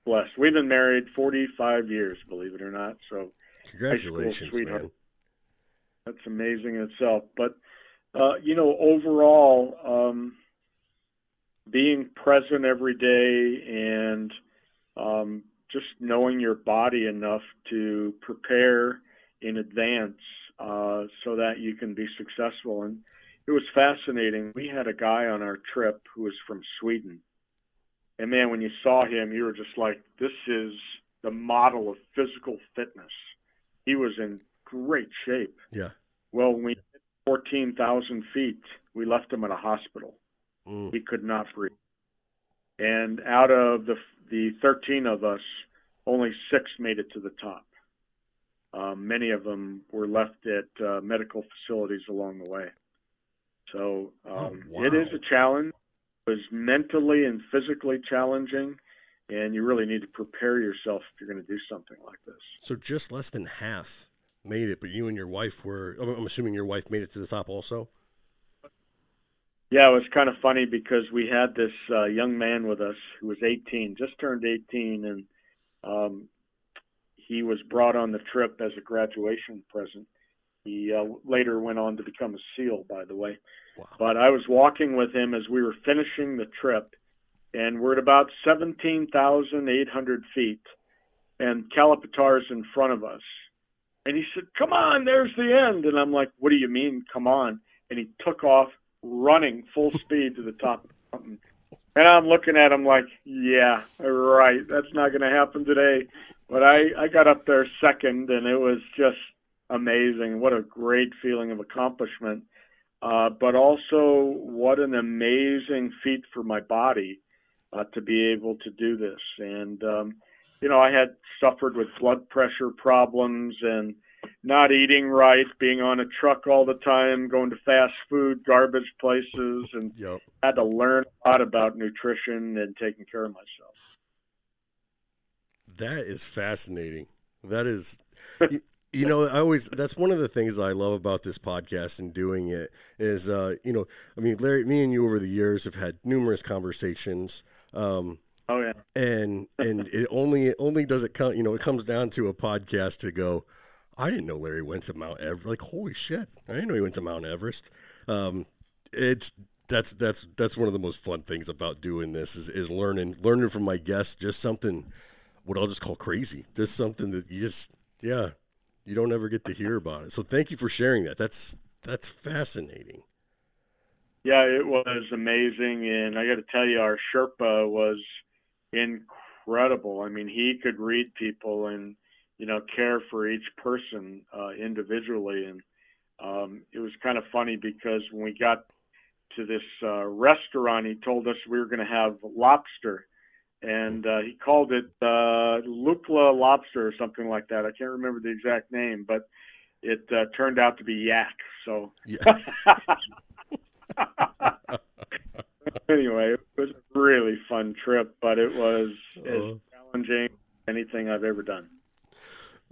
blessed. We've been married 45 years, believe it or not. So Congratulations, man. that's amazing in itself. But uh, you know, overall, um, being present every day and um, just knowing your body enough to prepare in advance uh, so that you can be successful. And it was fascinating. We had a guy on our trip who was from Sweden. And man, when you saw him, you were just like, this is the model of physical fitness. He was in great shape. Yeah. Well, when we hit 14,000 feet, we left him at a hospital. Mm. He could not breathe. And out of the the 13 of us, only six made it to the top. Um, many of them were left at uh, medical facilities along the way. So um, Oh, it is a challenge. It was mentally and physically challenging, and you really need to prepare yourself if you're going to do something like this. So just less than half made it, but you and your wife were. I'm I'm assuming your wife made it to the top also. Yeah, it was kind of funny because we had this uh, young man with us who was 18, just turned 18, and um, he was brought on the trip as a graduation present. He uh, later went on to become a SEAL, by the way. Wow. But I was walking with him as we were finishing the trip, and we're at about 17,800 feet, and Kala Patthar's in front of us. And he said, Come on, there's the end. And I'm like, What do you mean, come on? And he took off running full speed to the top of the mountain. And I'm looking at him like, Yeah, right, that's not going to happen today. But I, I got up there second, and it was just amazing. What a great feeling of accomplishment. Uh, but also, what an amazing feat for my body uh, to be able to do this. And, um, you know, I had suffered with blood pressure problems and not eating right, being on a truck all the time, going to fast food, garbage places, and Yep. had to learn a lot about nutrition and taking care of myself. That is fascinating. That is, you, [laughs] you know, I always, that's one of the things I love about this podcast and doing it is, uh, you know, I mean, Larry, me and you over the years have had numerous conversations. Um, Oh, yeah. and, and [laughs] it only, it only does it come, you know, it comes down to a podcast to go, I didn't know Larry went to Mount Everest. Like, holy shit. I didn't know he went to Mount Everest. Um, it's that's that's that's one of the most fun things about doing this is, is learning learning from my guests just something what I'll just call crazy just something that you just yeah you don't ever get to hear about it. So thank you for sharing that. That's that's fascinating. Yeah it was amazing. And I got to tell you our Sherpa was incredible. I mean he could read people and you know care for each person uh, individually. And um, it was kind of funny because when we got to this uh, restaurant. He told us we were going to have lobster, and uh, he called it uh, Lukla lobster or something like that. I can't remember the exact name, but it uh, turned out to be yak. So. Yeah. [laughs] anyway, it was a really fun trip, but it was as uh-huh. challenging as anything I've ever done.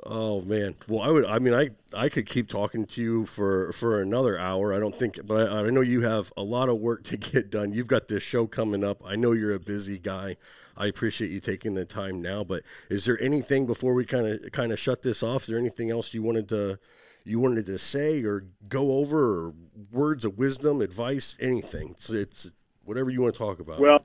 Oh man. Well, I would. I mean, I I could keep talking to you for for another hour. I don't think, but I, I, know you have a lot of work to get done. You've got this show coming up. I know you're a busy guy. I appreciate you taking the time now. But is there anything before we kind of kind of shut this off? Is there anything else you wanted to you wanted to say or go over, or words of wisdom, advice, anything? It's, it's whatever you want to talk about. Well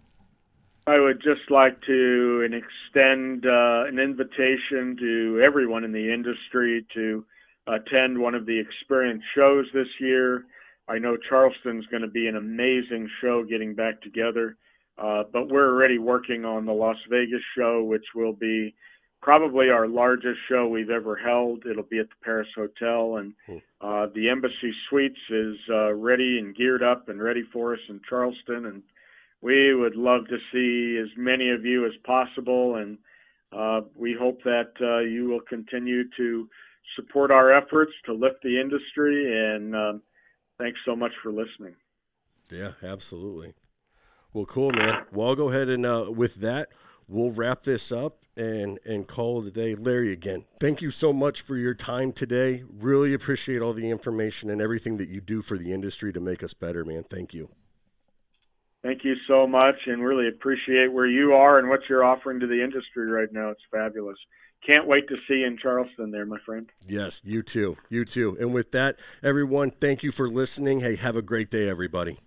I would just like to extend uh, an invitation to everyone in the industry to attend one of the experience shows this year. I know Charleston's going to be an amazing show getting back together, uh, but we're already working on the Las Vegas show, which will be probably our largest show we've ever held. It'll be at the Paris Hotel, and hmm. uh, the Embassy Suites is uh, ready and geared up and ready for us in Charleston. And we would love to see as many of you as possible, and uh, we hope that uh, you will continue to support our efforts to lift the industry. And um, thanks so much for listening. Yeah, absolutely. Well, cool, man. Well, I'll go ahead and uh, with that, we'll wrap this up and and call it a day. Larry, again, thank you so much for your time today. Really appreciate all the information and everything that you do for the industry to make us better, man. Thank you. Thank you so much and really appreciate where you are and what you're offering to the industry right now. It's fabulous. Can't wait to see you in Charleston there, my friend. Yes, you too. You too. And with that, everyone, thank you for listening. Hey, have a great day, everybody.